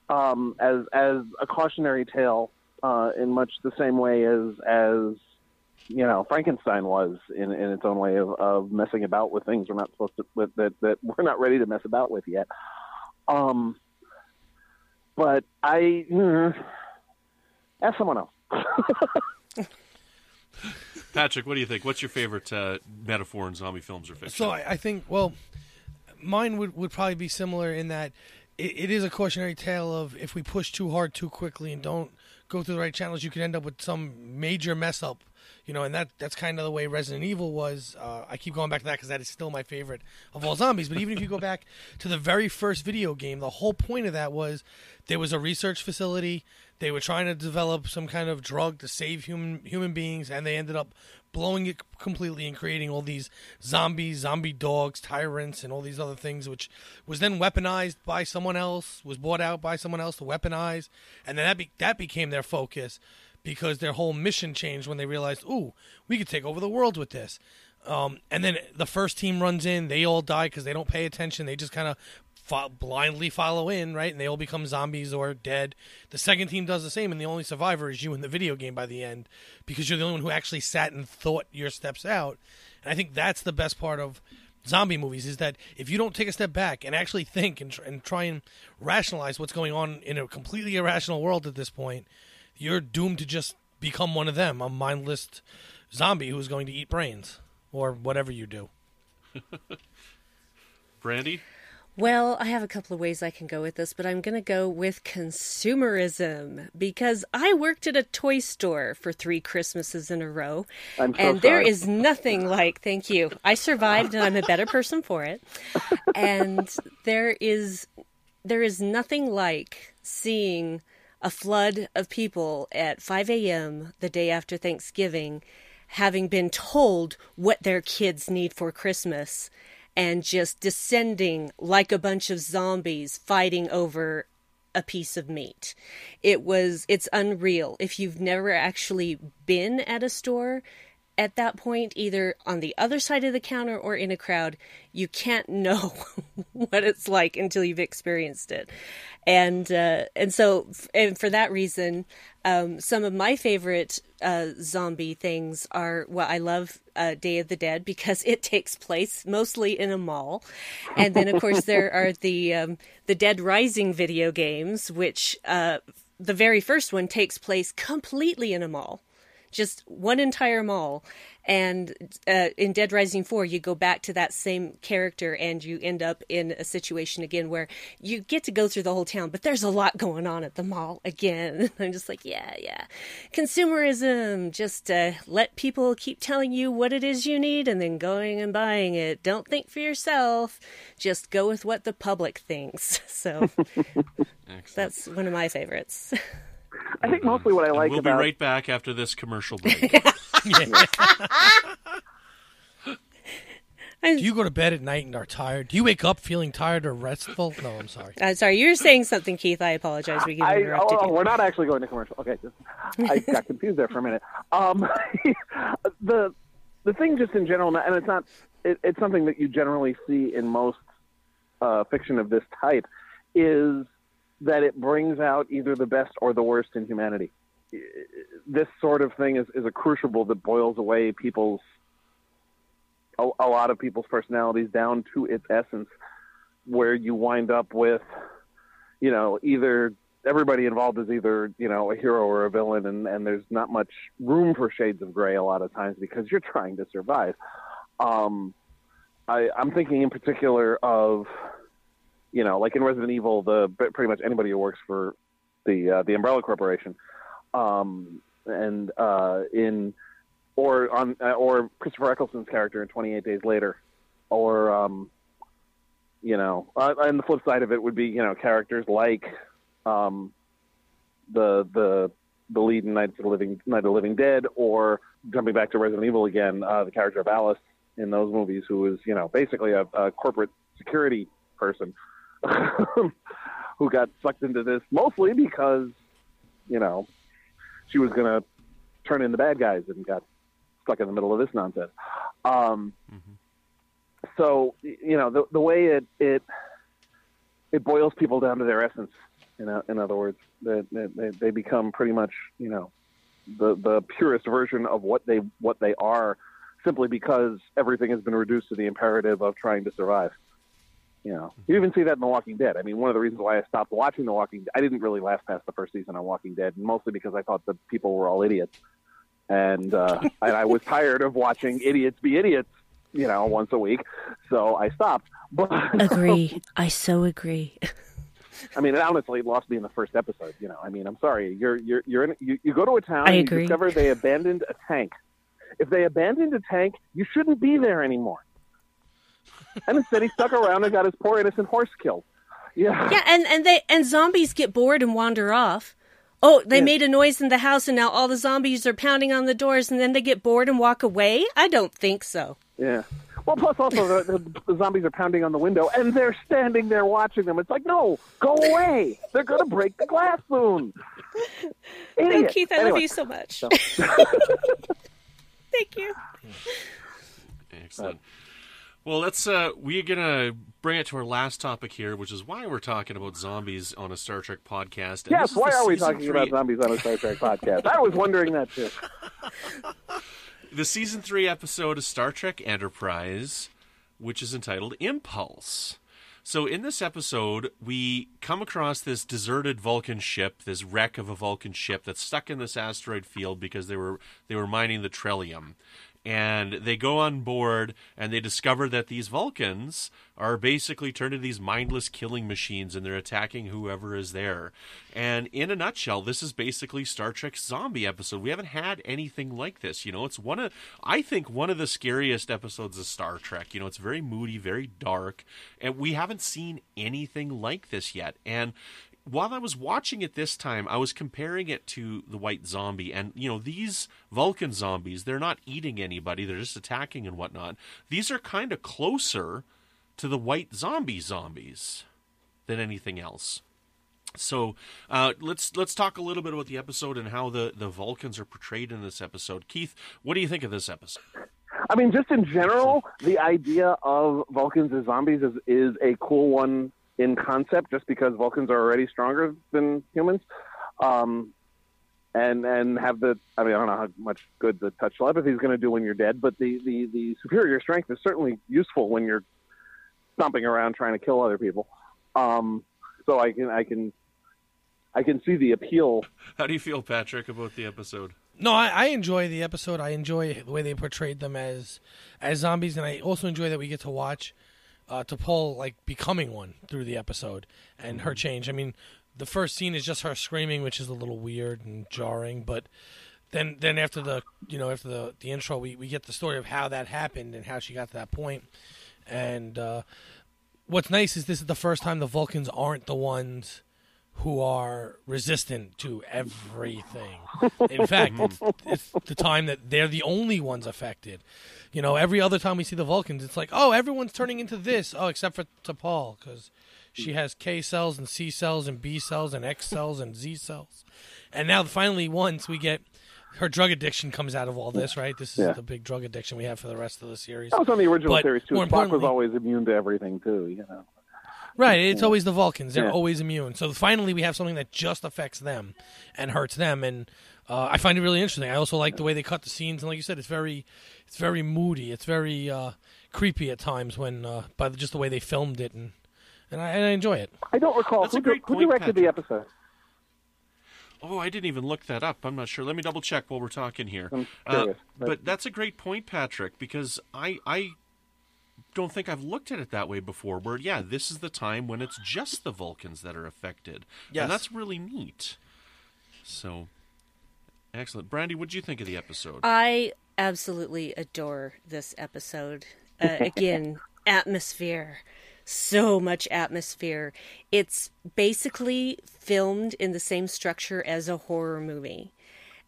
um, as as a cautionary tale uh, in much the same way as as you know Frankenstein was in, in its own way of, of messing about with things we're not supposed to with, that that we're not ready to mess about with yet. Um, but I mm, ask someone else. patrick what do you think what's your favorite uh, metaphor in zombie films or fiction So I, I think, well, mine would, would probably be similar in that it, it is a cautionary tale of if we push too hard too quickly and don't go through the right channels, you could end up with some major mess up. You know, and that that's kind of the way Resident Evil was. Uh, I keep going back to that because that is still my favorite of all zombies. But even if you go back to the very first video game, the whole point of that was there was a research facility. They were trying to develop some kind of drug to save human human beings, and they ended up blowing it completely and creating all these zombies, zombie dogs, tyrants, and all these other things, which was then weaponized by someone else, was bought out by someone else to weaponize, and then that be- that became their focus because their whole mission changed when they realized, ooh, we could take over the world with this. Um, and then the first team runs in, they all die because they don't pay attention. They just kind of fo- blindly follow in, right? And they all become zombies or dead. The second team does the same, and the only survivor is you in the video game by the end because you're the only one who actually sat and thought your steps out. And I think that's the best part of zombie movies is that if you don't take a step back and actually think and, tr- and try and rationalize what's going on in a completely irrational world at this point, you're doomed to just become one of them, a mindless zombie who's going to eat brains or whatever you do. brandi Well, I have a couple of ways I can go with this, but I'm going to go with consumerism because I worked at a toy store for three Christmases in a row. So and there sorry. is nothing like, thank you. I survived and I'm a better person for it. And there is there is nothing like seeing a flood of people at 5 a.m. the day after Thanksgiving having been told what their kids need for Christmas and just descending like a bunch of zombies fighting over a piece of meat. It was it's unreal. If you've never actually been at a store at that point either on the other side of the counter or in a crowd, you can't know what it's like until you've experienced it. And uh, and so and for that reason, um, some of my favorite uh, zombie things are well, I love uh, Day of the Dead because it takes place mostly in a mall, and then of course there are the um, the Dead Rising video games, which uh, the very first one takes place completely in a mall just one entire mall. And uh, in Dead Rising 4, you go back to that same character and you end up in a situation again where you get to go through the whole town, but there's a lot going on at the mall again. I'm just like, yeah, yeah. Consumerism, just uh, let people keep telling you what it is you need and then going and buying it. Don't think for yourself, just go with what the public thinks. So that's one of my favorites. I think mostly what I And like we'll about be right back after this commercial break. Do you go to bed at night and are tired? Do you wake up feeling tired or restful? No, I'm sorry. Uh, sorry, you were saying something, Keith. I apologize. We I, interrupted oh, you. we're not actually going to commercial. Okay, just, I got confused there for a minute. Um, the the thing, just in general, and it's not, it, it's something that you generally see in most uh, fiction of this type, is that it brings out either the best or the worst in humanity. This sort of thing is, is a crucible that boils away people's a, a lot of people's personalities down to its essence, where you wind up with, you know, either everybody involved is either you know a hero or a villain, and and there's not much room for shades of gray a lot of times because you're trying to survive. Um, I, I'm thinking in particular of, you know, like in Resident Evil, the pretty much anybody who works for the uh, the Umbrella Corporation, um, and uh, in or on uh, or Christopher Eccleston's character in 28 Days Later, or um, you know, uh, and the flip side of it would be you know characters like um, the the the lead in Night of the Living Night of the Living Dead, or jumping back to Resident Evil again, uh, the character of Alice in those movies, who is you know basically a, a corporate security person who got sucked into this mostly because you know she was going to turn in the bad guys and got stuck in the middle of this nonsense. Um, mm-hmm. So you know the the way it it it boils people down to their essence. In, a, in other words, that they, they become pretty much you know the the purest version of what they what they are, simply because everything has been reduced to the imperative of trying to survive. You know, you even see that in The Walking Dead. I mean, one of the reasons why I stopped watching The Walking Dead, I didn't really last past the first season on Walking Dead, mostly because I thought the people were all idiots and uh, and I was tired of watching idiots be idiots, you know, once a week. So I stopped. But agree, I so agree. I mean, it honestly lost me in the first episode. You know, I mean, I'm sorry. You're you're you're in. You, you go to a town. I and agree. You discover they abandoned a tank. If they abandoned a tank, you shouldn't be there anymore. And instead, he stuck around and got his poor innocent horse killed. Yeah. Yeah, and and they and zombies get bored and wander off. Oh, they yeah. made a noise in the house and now all the zombies are pounding on the doors and then they get bored and walk away? I don't think so. Yeah. Well, plus also the, the, the, zombies are pounding on the window and they're standing there watching them. It's like, no, go away. They're going to break the glass soon. Idiot. No, Keith, I anyway. love you so much. So. Thank you. Excellent. Well, let's. Uh, we're gonna bring it to our last topic here, which is why we're talking about zombies on a Star Trek podcast. And yes, why are we talking three... about zombies on a Star Trek podcast? I was wondering that too. the season three episode of Star Trek Enterprise, which is entitled Impulse. So, in this episode, we come across this deserted Vulcan ship, this wreck of a Vulcan ship that's stuck in this asteroid field because they were they were mining the Trellium and they go on board and they discover that these Vulcans are basically turned into these mindless killing machines and they're attacking whoever is there. And in a nutshell, this is basically Star Trek's zombie episode. We haven't had anything like this. You know, it's one of, I think, one of the scariest episodes of Star Trek. You know, it's very moody, very dark, and we haven't seen anything like this yet. And while I was watching it this time, I was comparing it to the White Zombie, and you know these Vulcan zombies, they're not eating anybody; they're just attacking and whatnot. These are kind of closer to the White Zombie zombies than anything else. So uh, let's let's talk a little bit about the episode and how the the Vulcans are portrayed in this episode. Keith, what do you think of this episode? I mean, just in general, the idea of Vulcans as zombies is, is a cool one in concept, just because Vulcans are already stronger than humans, um, and and have the. I mean, I don't know how much good the touch telepathy is going to do when you're dead, but the, the the superior strength is certainly useful when you're stomping around trying to kill other people. Um, so I can I can I can see the appeal. How do you feel, Patrick, about the episode? No, I, I, enjoy the episode. I enjoy the way they portrayed them as as zombies, and I also enjoy that we get to watch uh, T'Pol like becoming one through the episode and her change. I mean, the first scene is just her screaming, which is a little weird and jarring, but then then after the you know after the the intro, we we get the story of how that happened and how she got to that point. And uh, what's nice is this is the first time the Vulcans aren't the ones who are resistant to everything. In fact, it's, it's, the time that they're the only ones affected. You know, every other time we see the Vulcans, it's like, oh, everyone's turning into this. Oh, except for T'Pol, because she has K cells and C cells and B cells and X cells and Z cells. And now, finally, once we get her drug addiction comes out of all this, right? This is yeah. the big drug addiction we have for the rest of the series. That was on the original but series too. Spock was always immune to everything too, you know. Right, it's always the Vulcans. They're Yeah. always immune. So finally, we have something that just affects them and hurts them, and uh, I find it really interesting. I also like the way they cut the scenes, and like you said, it's very, it's very moody. It's very uh, creepy at times when uh, by the, just the way they filmed it, and and I, and I enjoy it. I don't recall That's a who, great who point, directed the episode. Oh, I didn't even look that up. I'm not sure. Let me double check while we're talking here. I'm Uh, curious, but... but- that's a great point, Patrick, because I I don't think I've looked at it that way before. Where yeah, this is the time when it's just the Vulcans that are affected, Yes. and that's really neat. So excellent, Brandi. What did you think of the episode? I absolutely adore this episode. Uh, again, atmosphere. So much atmosphere. It's basically filmed in the same structure as a horror movie.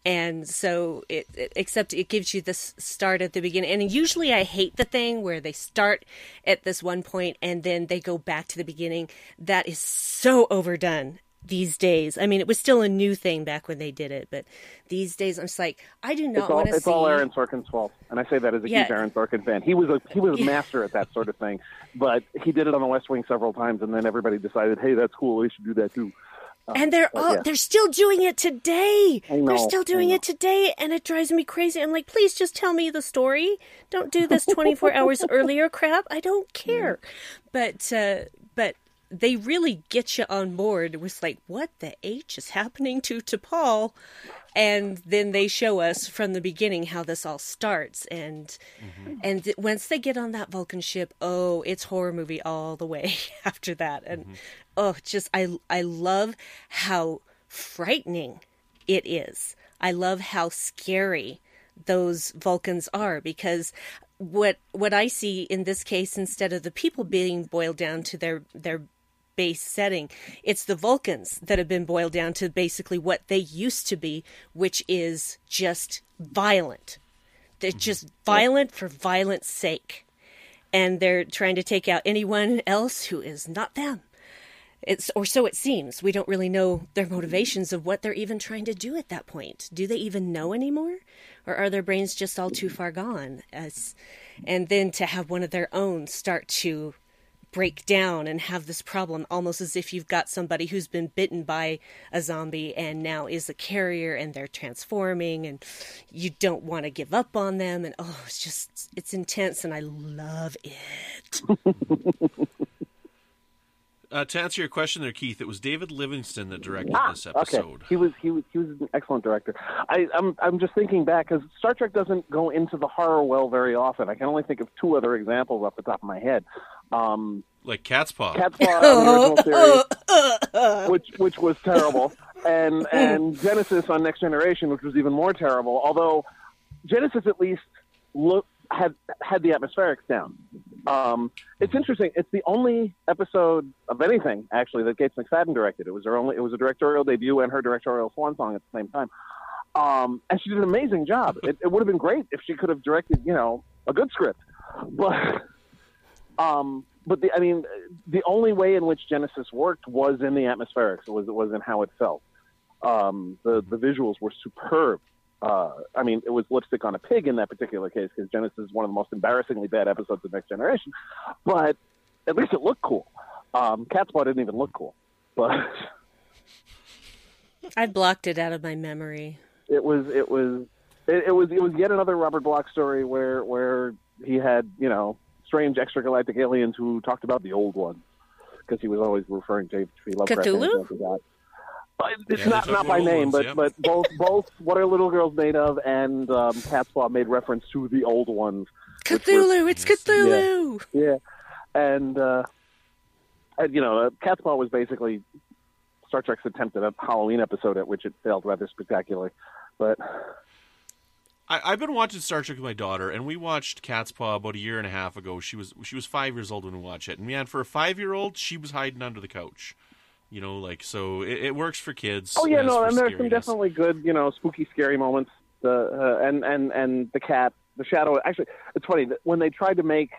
And so it, it except it gives you this start at the beginning. And usually I hate the thing where they start at this one point and then they go back to the beginning. That is so overdone these days. I mean, it was still a new thing back when they did it, but these days I'm just like, I do not It's all, want to see. it's all Aaron Sorkin's fault, and I say that as a Yeah. huge Aaron Sorkin fan. He was a he was a master at that sort of thing, but he did it on The West Wing several times, and then everybody decided, hey, that's cool. We should do that too. and they're all yeah. they're still doing it today. I They're still doing it today and it drives me crazy. I'm like, please just tell me the story. Don't do this 24 hours earlier crap. I don't care. But uh but they really get you on board with like what the H is happening to T'Pol and then they show us from the beginning how this all starts and mm-hmm. and th- once they get on that Vulcan ship, oh, it's horror movie all the way after that. And mm-hmm. oh, just I I love how frightening it is. I love how scary those Vulcans are because what what I see in this case instead of the people being boiled down to their their base setting, it's the Vulcans that have been boiled down to basically what they used to be, which is just violent. They're mm-hmm. just violent for violence sake. And they're trying to take out anyone else who is not them. It's or so it seems. We don't really know their motivations of what they're even trying to do at that point. Do they even know anymore, or are their brains just all too far gone? As and then to have one of their own start to break down and have this problem almost as if you've got somebody who's been bitten by a zombie and now is a carrier and they're transforming and you don't want to give up on them and oh it's just it's intense and I love it. Uh, to answer your question there, Keith, it was David Livingston that directed Ah, this okay. episode. He was he was he was an excellent director. I, I'm I'm just thinking back because Star Trek doesn't go into the horror well very often. I can only think of two other examples off the top of my head. Um, Like Cat's Paw. Cat's Paw, the original series, which which was terrible, and and Genesis on Next Generation, which was even more terrible. Although Genesis at least look had had the atmospherics down. Um, it's interesting. It's the only episode of anything actually that Gates McFadden directed. It was her only. It was a directorial debut and her directorial swan song at the same time. Um, and she did an amazing job. It, it would have been great if she could have directed, you know, a good script. But um, but the, I mean, the only way in which Genesis worked was in the atmospherics. Was it was in how it felt. Um, the the visuals were superb. Uh, I mean, it was lipstick on a pig in that particular case because Genesis is one of the most embarrassingly bad episodes of Next Generation. But at least it looked cool. Um, Cat's Paw didn't even look cool, but I blocked it out of my memory. it was it was it, it was it was yet another Robert Bloch story where where he had you know strange extragalactic aliens who talked about the old ones because he was always referring to H.P. Lovecraft. Cthulhu? stuff like that. But It's Yeah, not not by name, ones, but yep. but both both what are little girls made of and um, Cat's Paw made reference to the old ones. which were- Cthulhu, it's Cthulhu. yeah, and uh, and you know, uh, Cat's Paw was basically Star Trek's attempt at a Halloween episode at which it failed rather spectacularly. But I, I've been watching Star Trek with my daughter, and we watched Cat's Paw about a year and a half ago. She was she was five years old when we watched it, and man, for a five year old, she was hiding under the couch. You know, like so, it, it works for kids. oh yeah, no, for and there's some definitely good, you know, spooky, scary moments. The uh, and and and the cat, the shadow. Actually, it's funny that when they tried to make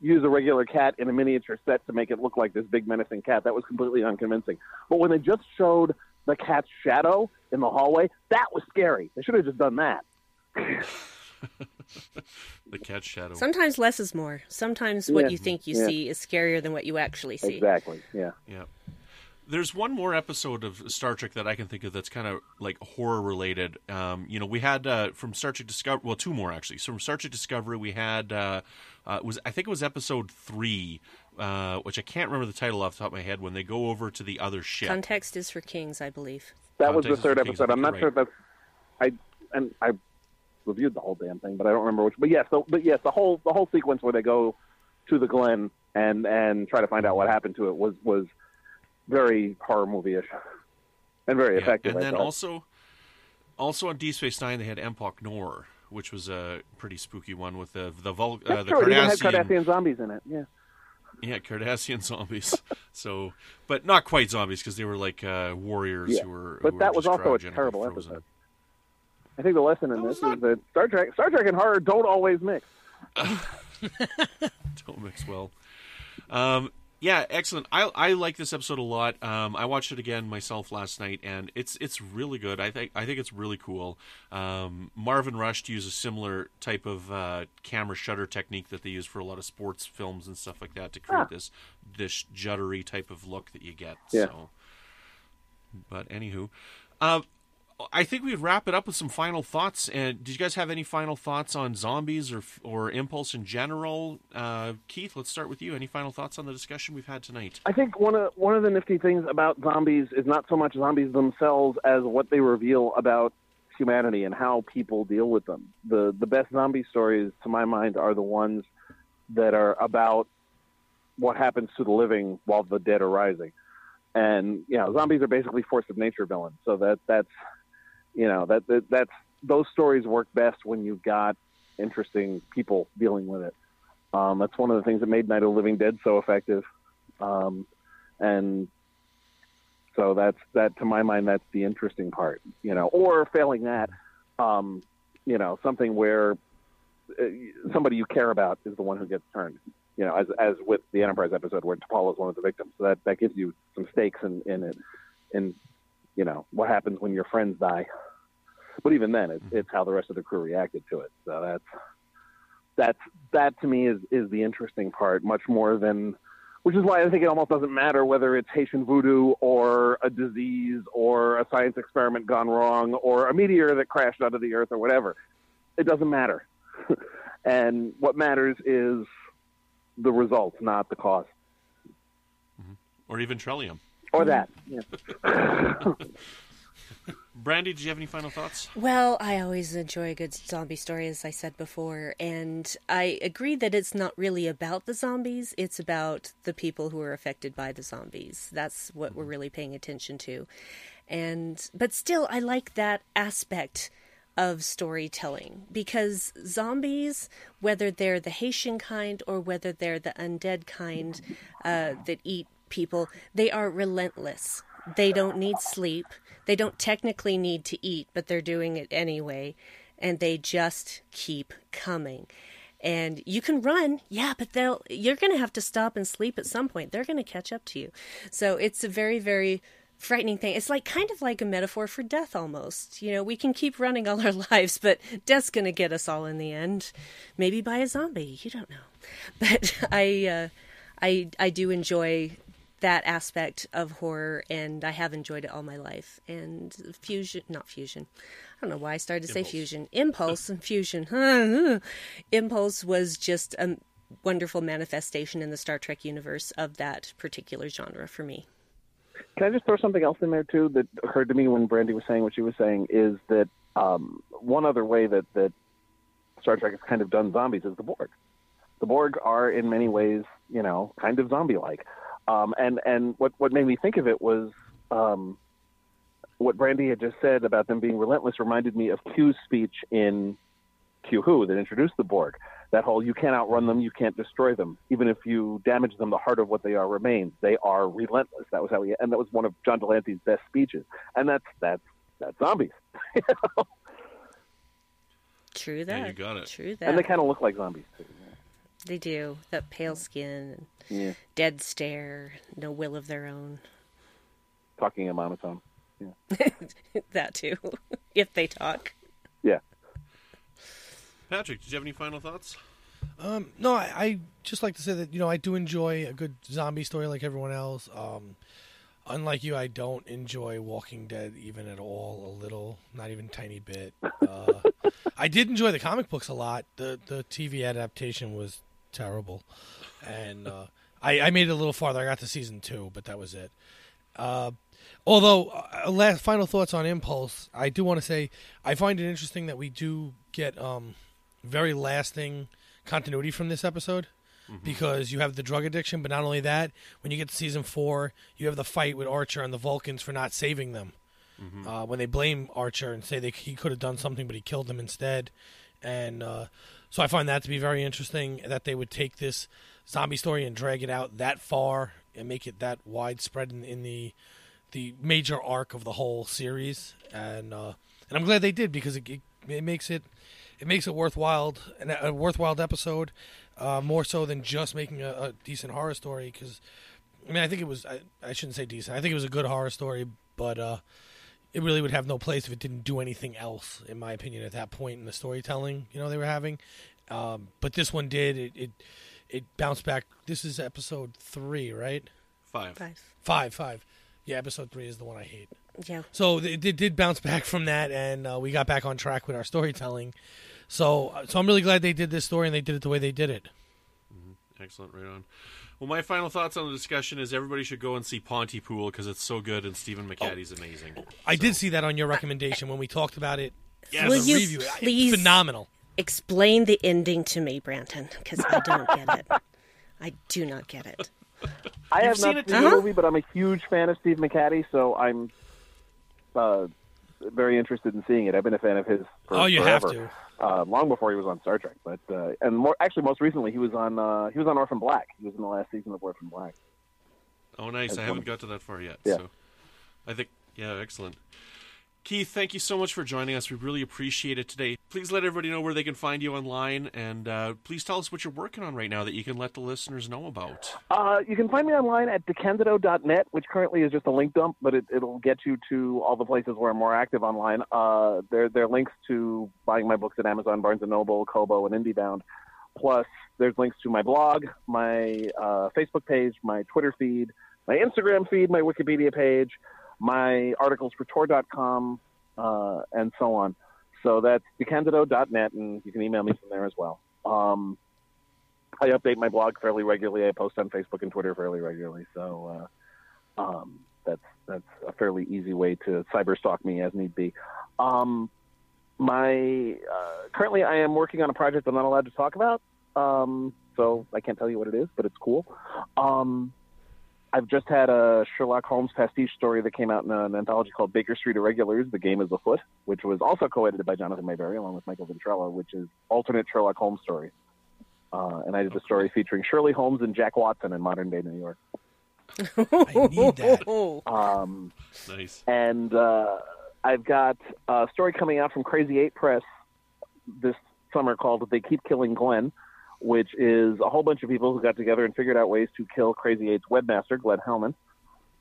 use a regular cat in a miniature set to make it look like this big menacing cat, that was completely unconvincing. But when they just showed the cat's shadow in the hallway, that was scary. They should have just done that. the cat's shadow. Sometimes less is more. Sometimes what Yeah. you think you Yeah. see is scarier than what you actually see. Exactly. Yeah. Yeah. There's one more episode of Star Trek that I can think of that's kind of like horror related. Um, you know, we had uh, from Star Trek Discovery, well, two more actually. So from Star Trek Discovery, we had uh, uh, was I think it was episode three, uh, which I can't remember the title off the top of my head. When they go over to the other ship, Context is for kings, I believe. That was the third for Kings, episode. I I'm not you're sure if that's I and I reviewed the whole damn thing, but I don't remember which. But yes, so, but yes, the whole the whole sequence where they go to the Glenn and and try to find out what happened to it was was very horror movie-ish and very Yeah, effective. and I then thought. also, also on D Space Nine, they had Empok Nor, which was a pretty spooky one with the the Vul- uh, the true. It even had Cardassian Cardassian zombies in it. Yeah. Yeah, Cardassian zombies. so, but not quite zombies because they were like uh, warriors Yeah, who were. but who that were was also a terrible frozen. episode. I think the lesson in this was is that Star Trek, Star Trek and horror don't always mix. Don't mix well. Um, yeah, excellent. I I like this episode a lot. Um, I watched it again myself last night, and it's it's really good. I think I think it's really cool. Um, Marvin Rush used a similar type of uh, camera shutter technique that they use for a lot of sports films and stuff like that to create Ah. this this juddery type of look that you get. Yeah. So, but anywho, uh, I think we'd wrap it up with some final thoughts. And did you guys have any final thoughts on zombies or or impulse in general? Uh, Keith, let's start with you. Any final thoughts on the discussion we've had tonight? I think one of one of the nifty things about zombies is not so much zombies themselves as what they reveal about humanity and how people deal with them. The the best zombie stories, to my mind, are the ones that are about what happens to the living while the dead are rising. And you know, zombies are basically force of nature villains. So that that's you know that, that that's those stories work best when you've got interesting people dealing with it. Um, that's one of the things that made Night of the Living Dead so effective. Um, and so that's that to my mind that's the interesting part, you know. Or failing that, um, you know, something where uh, somebody you care about is the one who gets turned. You know, as as with the Enterprise episode where T'Pol is one of the victims. So that that gives you some stakes in in it, in you know what happens when your friends die. But even then, it's it's how the rest of the crew reacted to it. So that's that's that to me is is the interesting part, much more than which is why I think it almost doesn't matter whether it's Haitian voodoo or a disease or a science experiment gone wrong or a meteor that crashed onto the earth or whatever. It doesn't matter. and what matters is the results, not the cost. Mm-hmm. Or even Trellium? Or that. Yeah. Brandi, did you have any final thoughts? Well, I always enjoy a good zombie story, as I said before, and I agree that it's not really about the zombies, it's about the people who are affected by the zombies. That's what we're really paying attention to. And but still I like that aspect of storytelling because zombies, whether they're the Haitian kind or whether they're the undead kind uh, that eat people, they are relentless. They don't need sleep. They don't technically need to eat, but they're doing it anyway. And they just keep coming. And you can run, yeah, but they'll you're going to have to stop and sleep at some point. They're going to catch up to you. So it's a very very frightening thing. It's like kind of like a metaphor for death almost. You know, we can keep running all our lives, but death's going to get us all in the end. Maybe by a zombie, you don't know. But I uh I I do enjoy that aspect of horror and I have enjoyed it all my life. And fusion, not fusion. I don't know why I started to say fusion. Impulse and fusion. Impulse was just a wonderful manifestation in the Star Trek universe of that particular genre for me. Can I just throw something else in there too that occurred to me when Brandi was saying what she was saying is that um, one other way that, that Star Trek has kind of done zombies is the Borg. The Borg are in many ways, you know, kind of zombie-like. Um, and and what what made me think of it was um, what Brandi had just said about them being relentless reminded me of Q's speech in Q Who that introduced the Borg. That whole you can't outrun them, you can't destroy them. Even if you damage them, the heart of what they are remains. They are relentless. That was how he, and that was one of John de Lancie's best speeches. And that's that's that's zombies. True that. Yeah, you got it. True that. and they kind of look like zombies too. They do. That pale skin, Yeah, dead stare, no will of their own. talking in monotone. Yeah. that too, if they talk. Yeah. Patrick, did you have any final thoughts? Um, no, I, I just like to say that you know I do enjoy a good zombie story like everyone else. Um, unlike you, I don't enjoy Walking Dead even at all. A little, not even a tiny bit. Uh, I did enjoy the comic books a lot. The the TV adaptation was terrible, and uh, I, I made it a little farther. I got to season two, but that was it. Uh, although, uh, last final thoughts on Impulse, I do want to say I find it interesting that we do get um, very lasting continuity from this episode because you have the drug addiction, but not only that, when you get to season four, you have the fight with Archer and the Vulcans for not saving them. Uh, when they blame Archer and say they, he could have done something, but he killed them instead. And uh, so I find that to be very interesting that they would take this zombie story and drag it out that far and make it that widespread in, in the the major arc of the whole series. And uh, and I'm glad they did because it, it, it makes it it makes it worthwhile an, a worthwhile episode uh, more so than just making a, a decent horror story because I mean I think it was I, I shouldn't say decent I think it was a good horror story but uh, it really would have no place if it didn't do anything else in my opinion at that point in the storytelling you know they were having um, but this one did it, it it bounced back this is episode three right Five. Five. five five yeah episode three is the one I hate Yeah. so it did, did bounce back from that, and uh, we got back on track with our storytelling. So, so I'm really glad they did this story and they did it the way they did it. Excellent, right on. Well, my final thoughts on the discussion is everybody should go and see Pontypool because it's so good and Stephen McHattie's amazing. I did see that on your recommendation when we talked about it. Yes. Will you review. It's please- phenomenal. Explain the ending to me, Brandon, because I don't get it. I do not get it. I You've seen not it seen too? the movie, but I'm a huge fan of Steve McHattie, so I'm uh, very interested in seeing it. I've been a fan of his for Oh, you forever, have to. Uh, long before he was on Star Trek. But uh, and more actually, most recently, he was on uh, he was on Orphan Black. He was in the last season of Orphan Black. Oh, nice. That's I haven't got to that far yet. Yeah. So I think, yeah, excellent. Keith, thank you so much for joining us. We really appreciate it today. Please let everybody know where they can find you online, and uh, please tell us what you're working on right now that you can let the listeners know about. Uh, you can find me online at decandido.net, which currently is just a link dump, but it, it'll get you to all the places where I'm more active online. Uh, there, there are links to buying my books at Amazon, Barnes & Noble, Kobo, and IndieBound. Plus, there's links to my blog, my uh, Facebook page, my Twitter feed, my Instagram feed, my Wikipedia page, my articles for Tor.com, uh, and so on. So that's decandido.net, and you can email me from there as well. Um, I update my blog fairly regularly. I post on Facebook and Twitter fairly regularly. So uh, um, that's that's a fairly easy way to cyber stalk me as need be. Um, my uh, currently I am working on a project I'm not allowed to talk about. Um, so I can't tell you what it is, but it's cool. Um, I've just had a Sherlock Holmes pastiche story that came out in an anthology called Baker Street Irregulars: The Game Is Afoot, which was also co-edited by Jonathan Maberry along with Michael Ventrella, which is alternate Sherlock Holmes stories. Uh, and I did a story featuring Shirley Holmes and Jack Watson in modern day New York. I need that. Um, Nice. and uh, I've got a story coming out from Crazy Eight Press this summer called "They Keep Killing Glenn," which is a whole bunch of people who got together and figured out ways to kill Crazy Eight's webmaster, Glenn Hauman.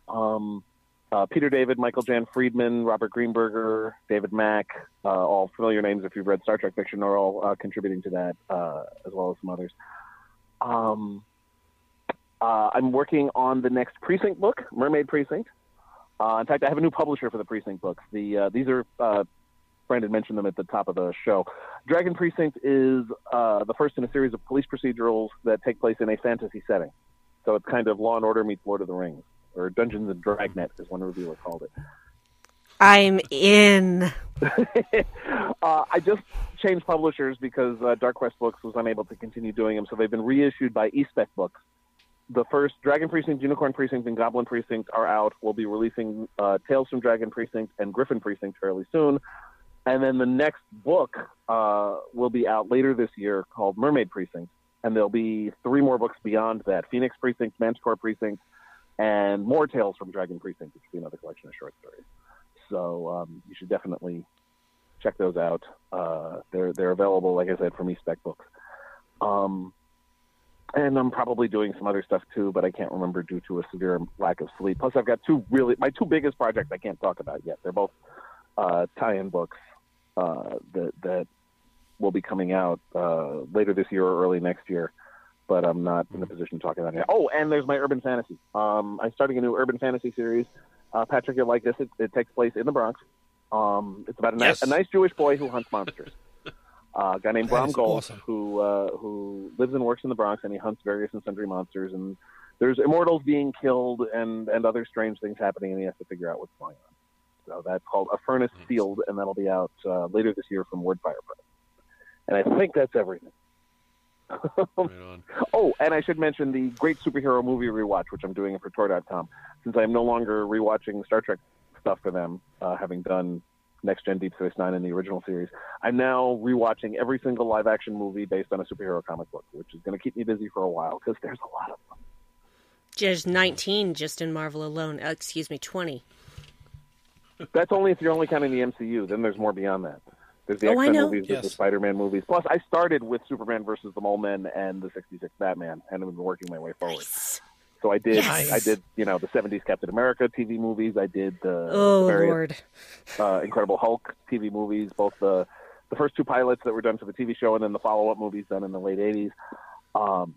Um, uh, Peter David, Michael Jan Friedman, Robert Greenberger, David Mack, uh, all familiar names if you've read Star Trek fiction, are all uh, contributing to that, uh, as well as some others. Um, uh, I'm working on the next Precinct book, Mermaid Precinct. Uh, in fact, I have a new publisher for the Precinct books. The these are Brandon mentioned them at the top of the show. Dragon Precinct is uh, the first in a series of police procedurals that take place in a fantasy setting. So it's kind of Law and Order meets Lord of the Rings, or Dungeons and Dragnet, as one reviewer called it. I'm in. uh, I just changed publishers because uh, Dark Quest Books was unable to continue doing them, so they've been reissued by eSpec Books. The first Dragon Precinct, Unicorn Precinct, and Goblin Precinct are out. We'll be releasing uh, Tales from Dragon Precinct and Griffin Precinct fairly soon. And then the next book uh, will be out later this year called Mermaid Precinct. And there'll be three more books beyond that Phoenix Precinct, Manticore Precinct, and more Tales from Dragon Precinct, which will be another collection of short stories. So um, you should definitely check those out. Uh, they're they're available, like I said, from eSpec Books. Um, and I'm probably doing some other stuff too, but I can't remember due to a severe lack of sleep. Plus, I've got two really my two biggest projects I can't talk about yet. They're both uh, tie-in books uh, that that will be coming out uh, later this year or early next year. But I'm not in a position to talk about it. Oh, and there's my urban fantasy. Um, I'm starting a new urban fantasy series. Uh, Patrick, you'll like this. It, it takes place in the Bronx. Um, it's about a nice, a nice Jewish boy who hunts monsters. Uh, a guy named That Bram Gold awesome. who uh, who lives and works in the Bronx, and he hunts various and sundry monsters. And there's immortals being killed, and and other strange things happening, and he has to figure out what's going on. So that's called A Furnace Nice. Sealed, and that'll be out uh, later this year from Wordfire Press. And I think that's everything. Right on. Oh, and I should mention the great superhero movie rewatch, which I'm doing for Tor.com, since I'm no longer rewatching Star Trek stuff for them, uh, having done Next Gen Deep Space Nine in the original series. I'm now rewatching every single live action movie based on a superhero comic book, which is going to keep me busy for a while because there's a lot of them. There's 19 just in Marvel alone. Uh, excuse me, 20. That's only if you're only counting the MCU. Then there's more beyond that. There's the Oh, I X-Men movies, there's the Spider-Man movies. Plus, I started with Superman versus the Mole Men and the '66 Batman, and I've been working my way forward. Nice. So I did, Yes. I did, you know, the '70s Captain America TV movies. I did the, Oh, the various Lord. uh, Incredible Hulk TV movies, both the the first two pilots that were done for the TV show, and then the follow-up movies done in the late '80s. Um,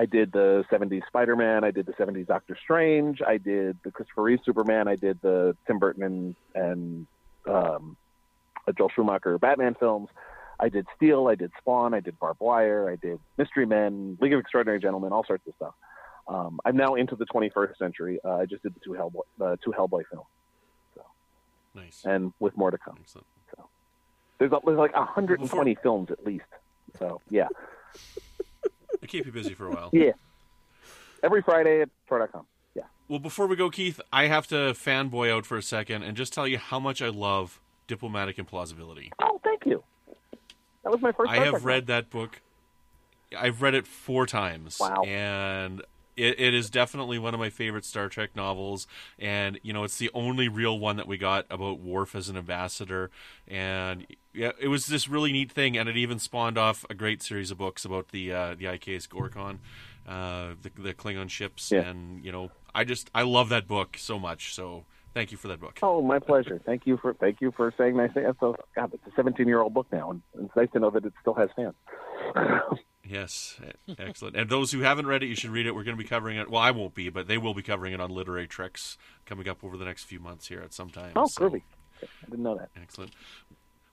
I did the '70s Spider-Man. I did the '70s Doctor Strange. I did the Christopher Reeve Superman. I did the Tim Burton and and um, uh, Joel Schumacher Batman films. I did Steel. I did Spawn. I did Barbed Wire. I did Mystery Men, League of Extraordinary Gentlemen, all sorts of stuff. Um, I'm now into the 21st century. Uh, I just did the two Hellboy, uh, two Hellboy films, Nice. and with more to come. Excellent. There's, there's like 120 films at least. So yeah, I keep you busy for a while. yeah. Every Friday at Tor.com. Yeah. Well, before we go, Keith, I have to fanboy out for a second and just tell you how much I love Diplomatic Implausibility. Oh, thank you. That was my first. I have read that book. I've read it four times. Wow. And it, it is definitely one of my favorite Star Trek novels. And, you know, it's the only real one that we got about Worf as an ambassador. And yeah, it was this really neat thing. And it even spawned off a great series of books about the uh, the IKS Gorkon, uh, the, the Klingon ships. Yeah. And, you know, I just, I love that book so much. So thank you for that book. Oh, my pleasure. Thank you for thank you for saying nice things. So, God, it's a 17 year old book now, and it's nice to know that it still has fans. Yes, excellent. And those who haven't read it, you should read it. We're going to be covering it. Well, I won't be, but they will be covering it on Literary Treks coming up over the next few months here at some time. oh, So, groovy. I didn't know that. Excellent.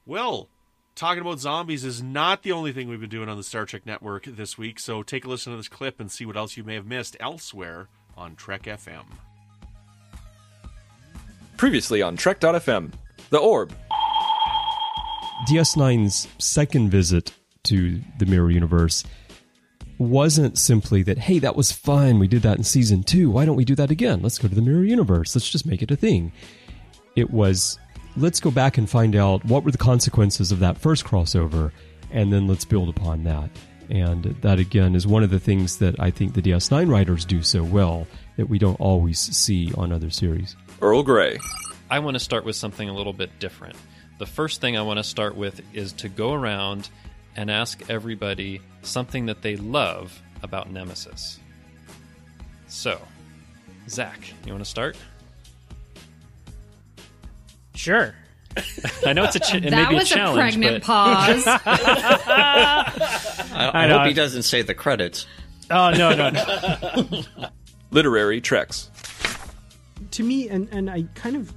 Well, talking about zombies is not the only thing we've been doing on the Star Trek Network this week. So take a listen to this clip and see what else you may have missed elsewhere on Trek FM. Previously on Trek.fm, The Orb. DS9's second visit to the Mirror Universe wasn't simply that, hey, that was fun. We did that in season two. Why don't we do that again? Let's go to the Mirror Universe. Let's just make it a thing. It was, let's go back and find out what were the consequences of that first crossover, and then let's build upon that. And that, again, is one of the things that I think the DS9 writers do so well that we don't always see on other series. Earl Grey. I want to start with something a little bit different. The first thing I want to start with is to go around and ask everybody something that they love about Nemesis. So, Zach, you want to start? Sure. I know it's a ch- it may that be a was a pregnant but pause. I, I, I hope he doesn't say the credits. Oh no no no. Literary Treks. to me, and and I kind of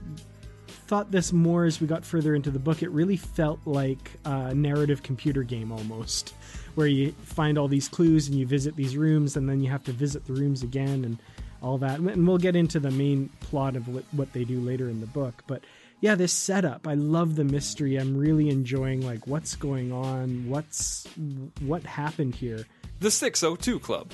thought this more as we got further into the book. It really felt like a narrative computer game almost, where you find all these clues and you visit these rooms, and then you have to visit the rooms again and all that. And we'll get into the main plot of what, they do later in the book, but. Yeah, this setup. I love the mystery. I'm really enjoying like what's going on, what's what happened here. The 602 Club.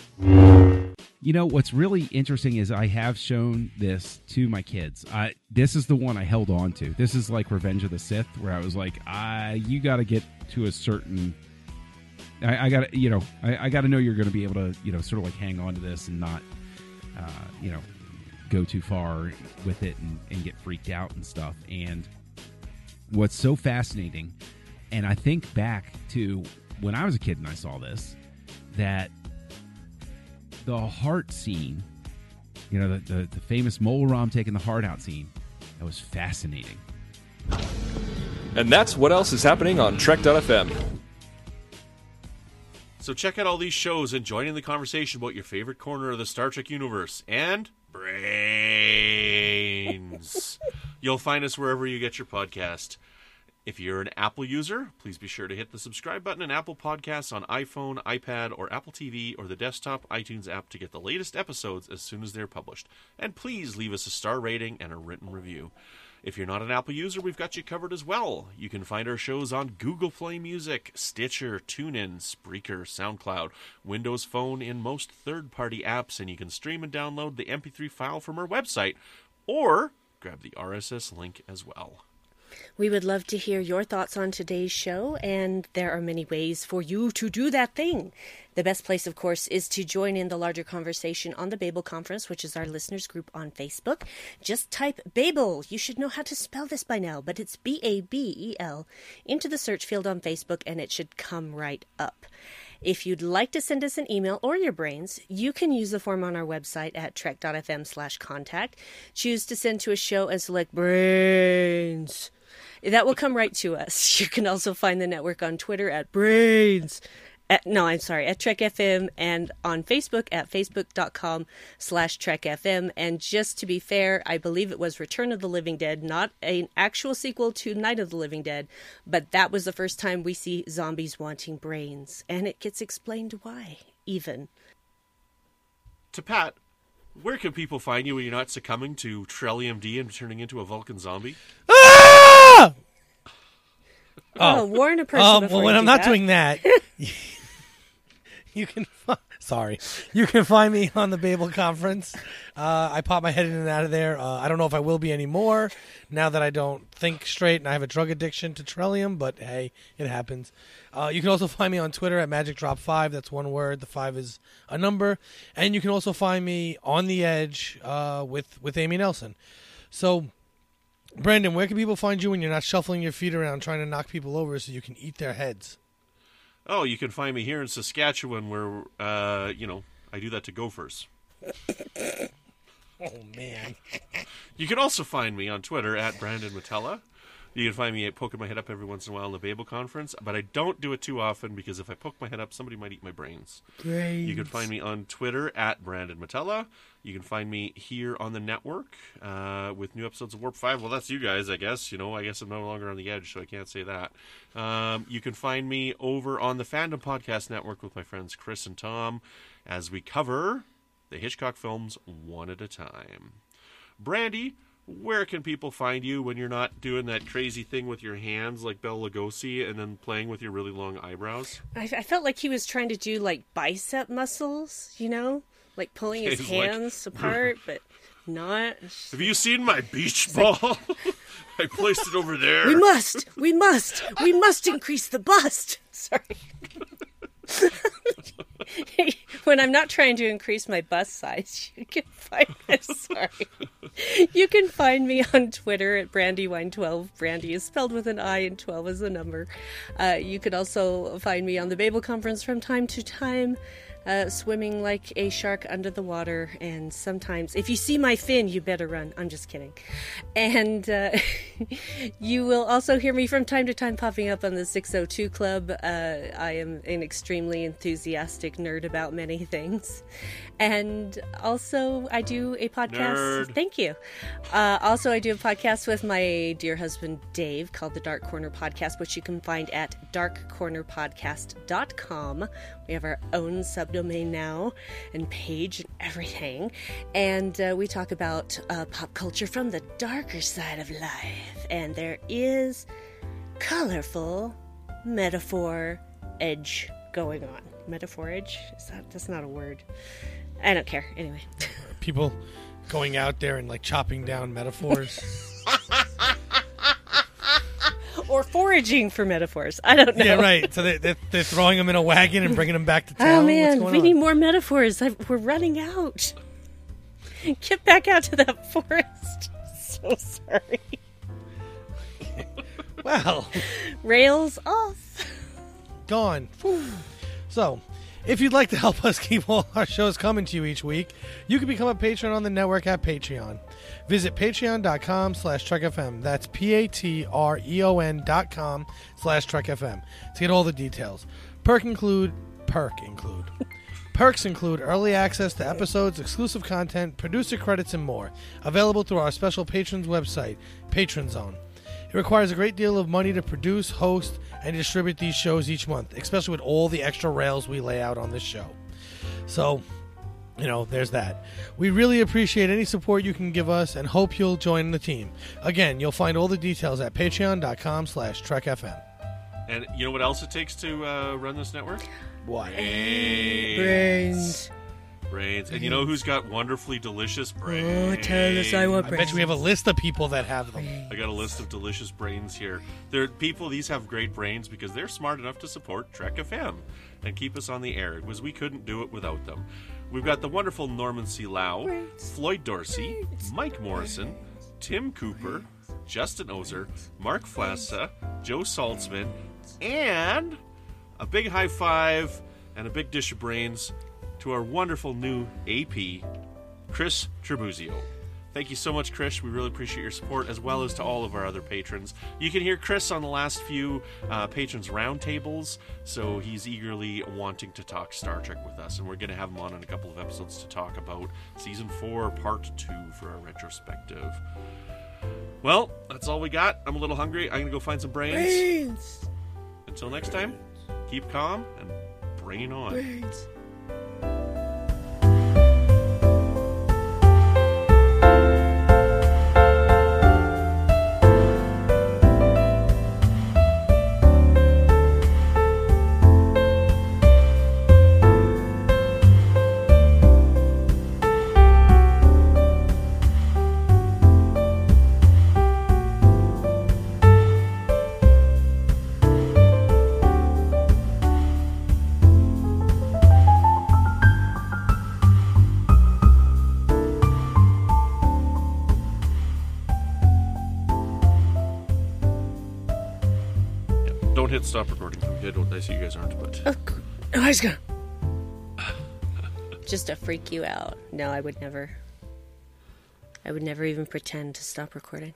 You know what's really interesting is I have shown this to my kids. I this is the one I held on to. This is like Revenge of the Sith, where I was like, "I you got to get to a certain." I, I got to you know I, I got to know you're going to be able to you know sort of like hang on to this and not uh, you know go too far with it and, and get freaked out and stuff. And what's so fascinating, and I think back to when I was a kid and I saw this, that the heart scene, you know, the, the, the famous Mola Ram taking the heart out scene, that was fascinating. And that's what else is happening on Trek.fm. So check out all these shows and join in the conversation about your favorite corner of the Star Trek universe and brains. You'll find us wherever you get your podcast. If you're an Apple user, please be sure to hit the subscribe button in Apple Podcasts on iPhone, iPad, or Apple TV or the desktop iTunes app to get the latest episodes as soon as they're published. And please leave us a star rating and a written review. If you're not an Apple user, we've got you covered as well. You can find our shows on Google Play Music, Stitcher, TuneIn, Spreaker, SoundCloud, Windows Phone, in most third party apps, and you can stream and download the MP3 file from our website or grab the RSS link as well. We would love to hear your thoughts on today's show, and there are many ways for you to do that thing. The best place, of course, is to join in the larger conversation on the Babel Conference, which is our listeners group on Facebook. Just type Babel. You should know how to spell this by now, but it's B A B E L into the search field on Facebook, and it should come right up. If you'd like to send us an email or your brains, you can use the form on our website at trek.fm slash contact. Choose to send to a show and select brains. That will come right to us. You can also find the network on Twitter at brains. At, no, I'm sorry, at Trek FM and on Facebook at facebook.com slash Trek FM. And just to be fair, I believe it was Return of the Living Dead, not an actual sequel to Night of the Living Dead, but that was the first time we see zombies wanting brains. And it gets explained why, even. To Pat, where can people find you when you're not succumbing to Trellium D and turning into a Vulcan zombie? Ah! Oh, warn a person Um, before well, when you I'm do not that. doing that, you can. Fi- sorry, you can find me on the Babel conference. Uh, I pop my head in and out of there. Uh, I don't know if I will be anymore now that I don't think straight and I have a drug addiction to Trellium. But hey, it happens. Uh, you can also find me on Twitter at Magic Drop Five. That's one word. The five is a number. And you can also find me on the Edge uh, with with Amy Nelson. So. Brandon, where can people find you when you're not shuffling your feet around trying to knock people over so you can eat their heads? Oh, you can find me here in Saskatchewan where, uh, you know, I do that to gophers. Oh man. You can also find me on Twitter at Brandon Mutala. You can find me poking my head up every once in a while in the Babel conference, but I don't do it too often because if I poke my head up, somebody might eat my brains. You can find me on Twitter at Brandon Mutala. You can find me here on the network uh, with new episodes of Warp 5. Well, that's you guys, I guess. You know, I guess I'm no longer on the edge, so I can't say that. Um, you can find me over on the Fandom Podcast Network with my friends Chris and Tom as we cover the Hitchcock films one at a time. Brandi, where can people find you when you're not doing that crazy thing with your hands like Bela Lugosi and then playing with your really long eyebrows? I, I felt like he was trying to do like bicep muscles, you know, like pulling his He's like- hands apart, but not. Have you seen my beach ball? I placed it over there. We must, we must, we must increase the bust. Sorry. when I'm not trying to increase my bust size, you can find this. sorry. You can find me on Twitter at Brandywine12. Brandy is spelled with an I and 12 is a number. Uh, you can also find me on the Babel Conference from time to time. Uh, swimming like a shark under the water, and sometimes, if you see my fin, you better run. I'm just kidding. And uh, you will also hear me from time to time popping up on the 602 Club. Uh, I am an extremely enthusiastic nerd about many things. And also, I do a podcast. Nerd. Thank you. Uh, also, I do a podcast with my dear husband Dave called the Dark Corner Podcast, which you can find at darkcornerpodcast.com. We have our own subdomain now and page and everything. And uh, we talk about uh, pop culture from the darker side of life. And there is colorful metaphor edge going on. Metaphor edge? Is that, that's not a word. I don't care. Anyway. People going out there and like chopping down metaphors. or foraging for metaphors. I don't know. yeah, right. So they, they're, they're throwing them in a wagon and bringing them back to oh, town. Oh What's man, we on? need more metaphors. I, we're running out. Get back out to that forest. So sorry. Well, Rails off. gone. So, if you'd like to help us keep all our shows coming to you each week, you can become a patron on the network at Patreon. Visit patreon.com slash trekfm. That's P-A-T-R-E-O-N dot com slash trekfm to get all the details. Perk include perk include? Perks include early access to episodes, exclusive content, producer credits, and more. Available through our special patrons website, Patron Zone. It requires a great deal of money to produce, host, and distribute these shows each month, especially with all the extra rails we lay out on this show. So, you know, there's that. We really appreciate any support you can give us and hope you'll join the team. Again, you'll find all the details at patreon.com slash trekfm. And you know what else it takes to uh, run this network? What? Brains. Brains. Brains. And you know who's got wonderfully delicious brains? Oh, tell us I want brains. I bet you we have a list of people that have them. I got a list of delicious brains here. They're people; these have great brains because they're smart enough to support Trek FM and keep us on the air. Because we couldn't do it without them. We've got the wonderful Norman C. Lao, Floyd Dorsey, Mike Morrison, Tim Cooper, Justin Oser, Mark Flassa, Joe Saltzman, and a big high five and a big dish of brains to our wonderful new AP, Chris Trebuzio. Thank you so much, Chris. We really appreciate your support, as well as to all of our other patrons. You can hear Chris on the last few uh, patrons roundtables, so he's eagerly wanting to talk Star Trek with us, and we're going to have him on in a couple of episodes to talk about season four, part two, for our retrospective. Well, that's all we got. I'm a little hungry. I'm going to go find some brains. Brains. Until next time, keep calm and brain on. Brains. I. Just to freak you out. No, I would never. I would never even pretend to stop recording.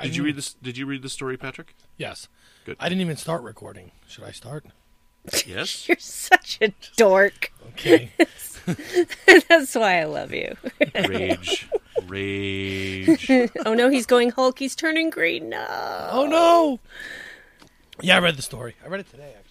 did you read this? Did you read the story, Patrick? Yes. Good. I didn't even start recording. Should I start? Yes. You're such a dork. Okay. That's why I love you. Rage. Rage. oh no, he's going Hulk. He's turning green. No. Oh no! Yeah, I read the story. I read it today, actually, again.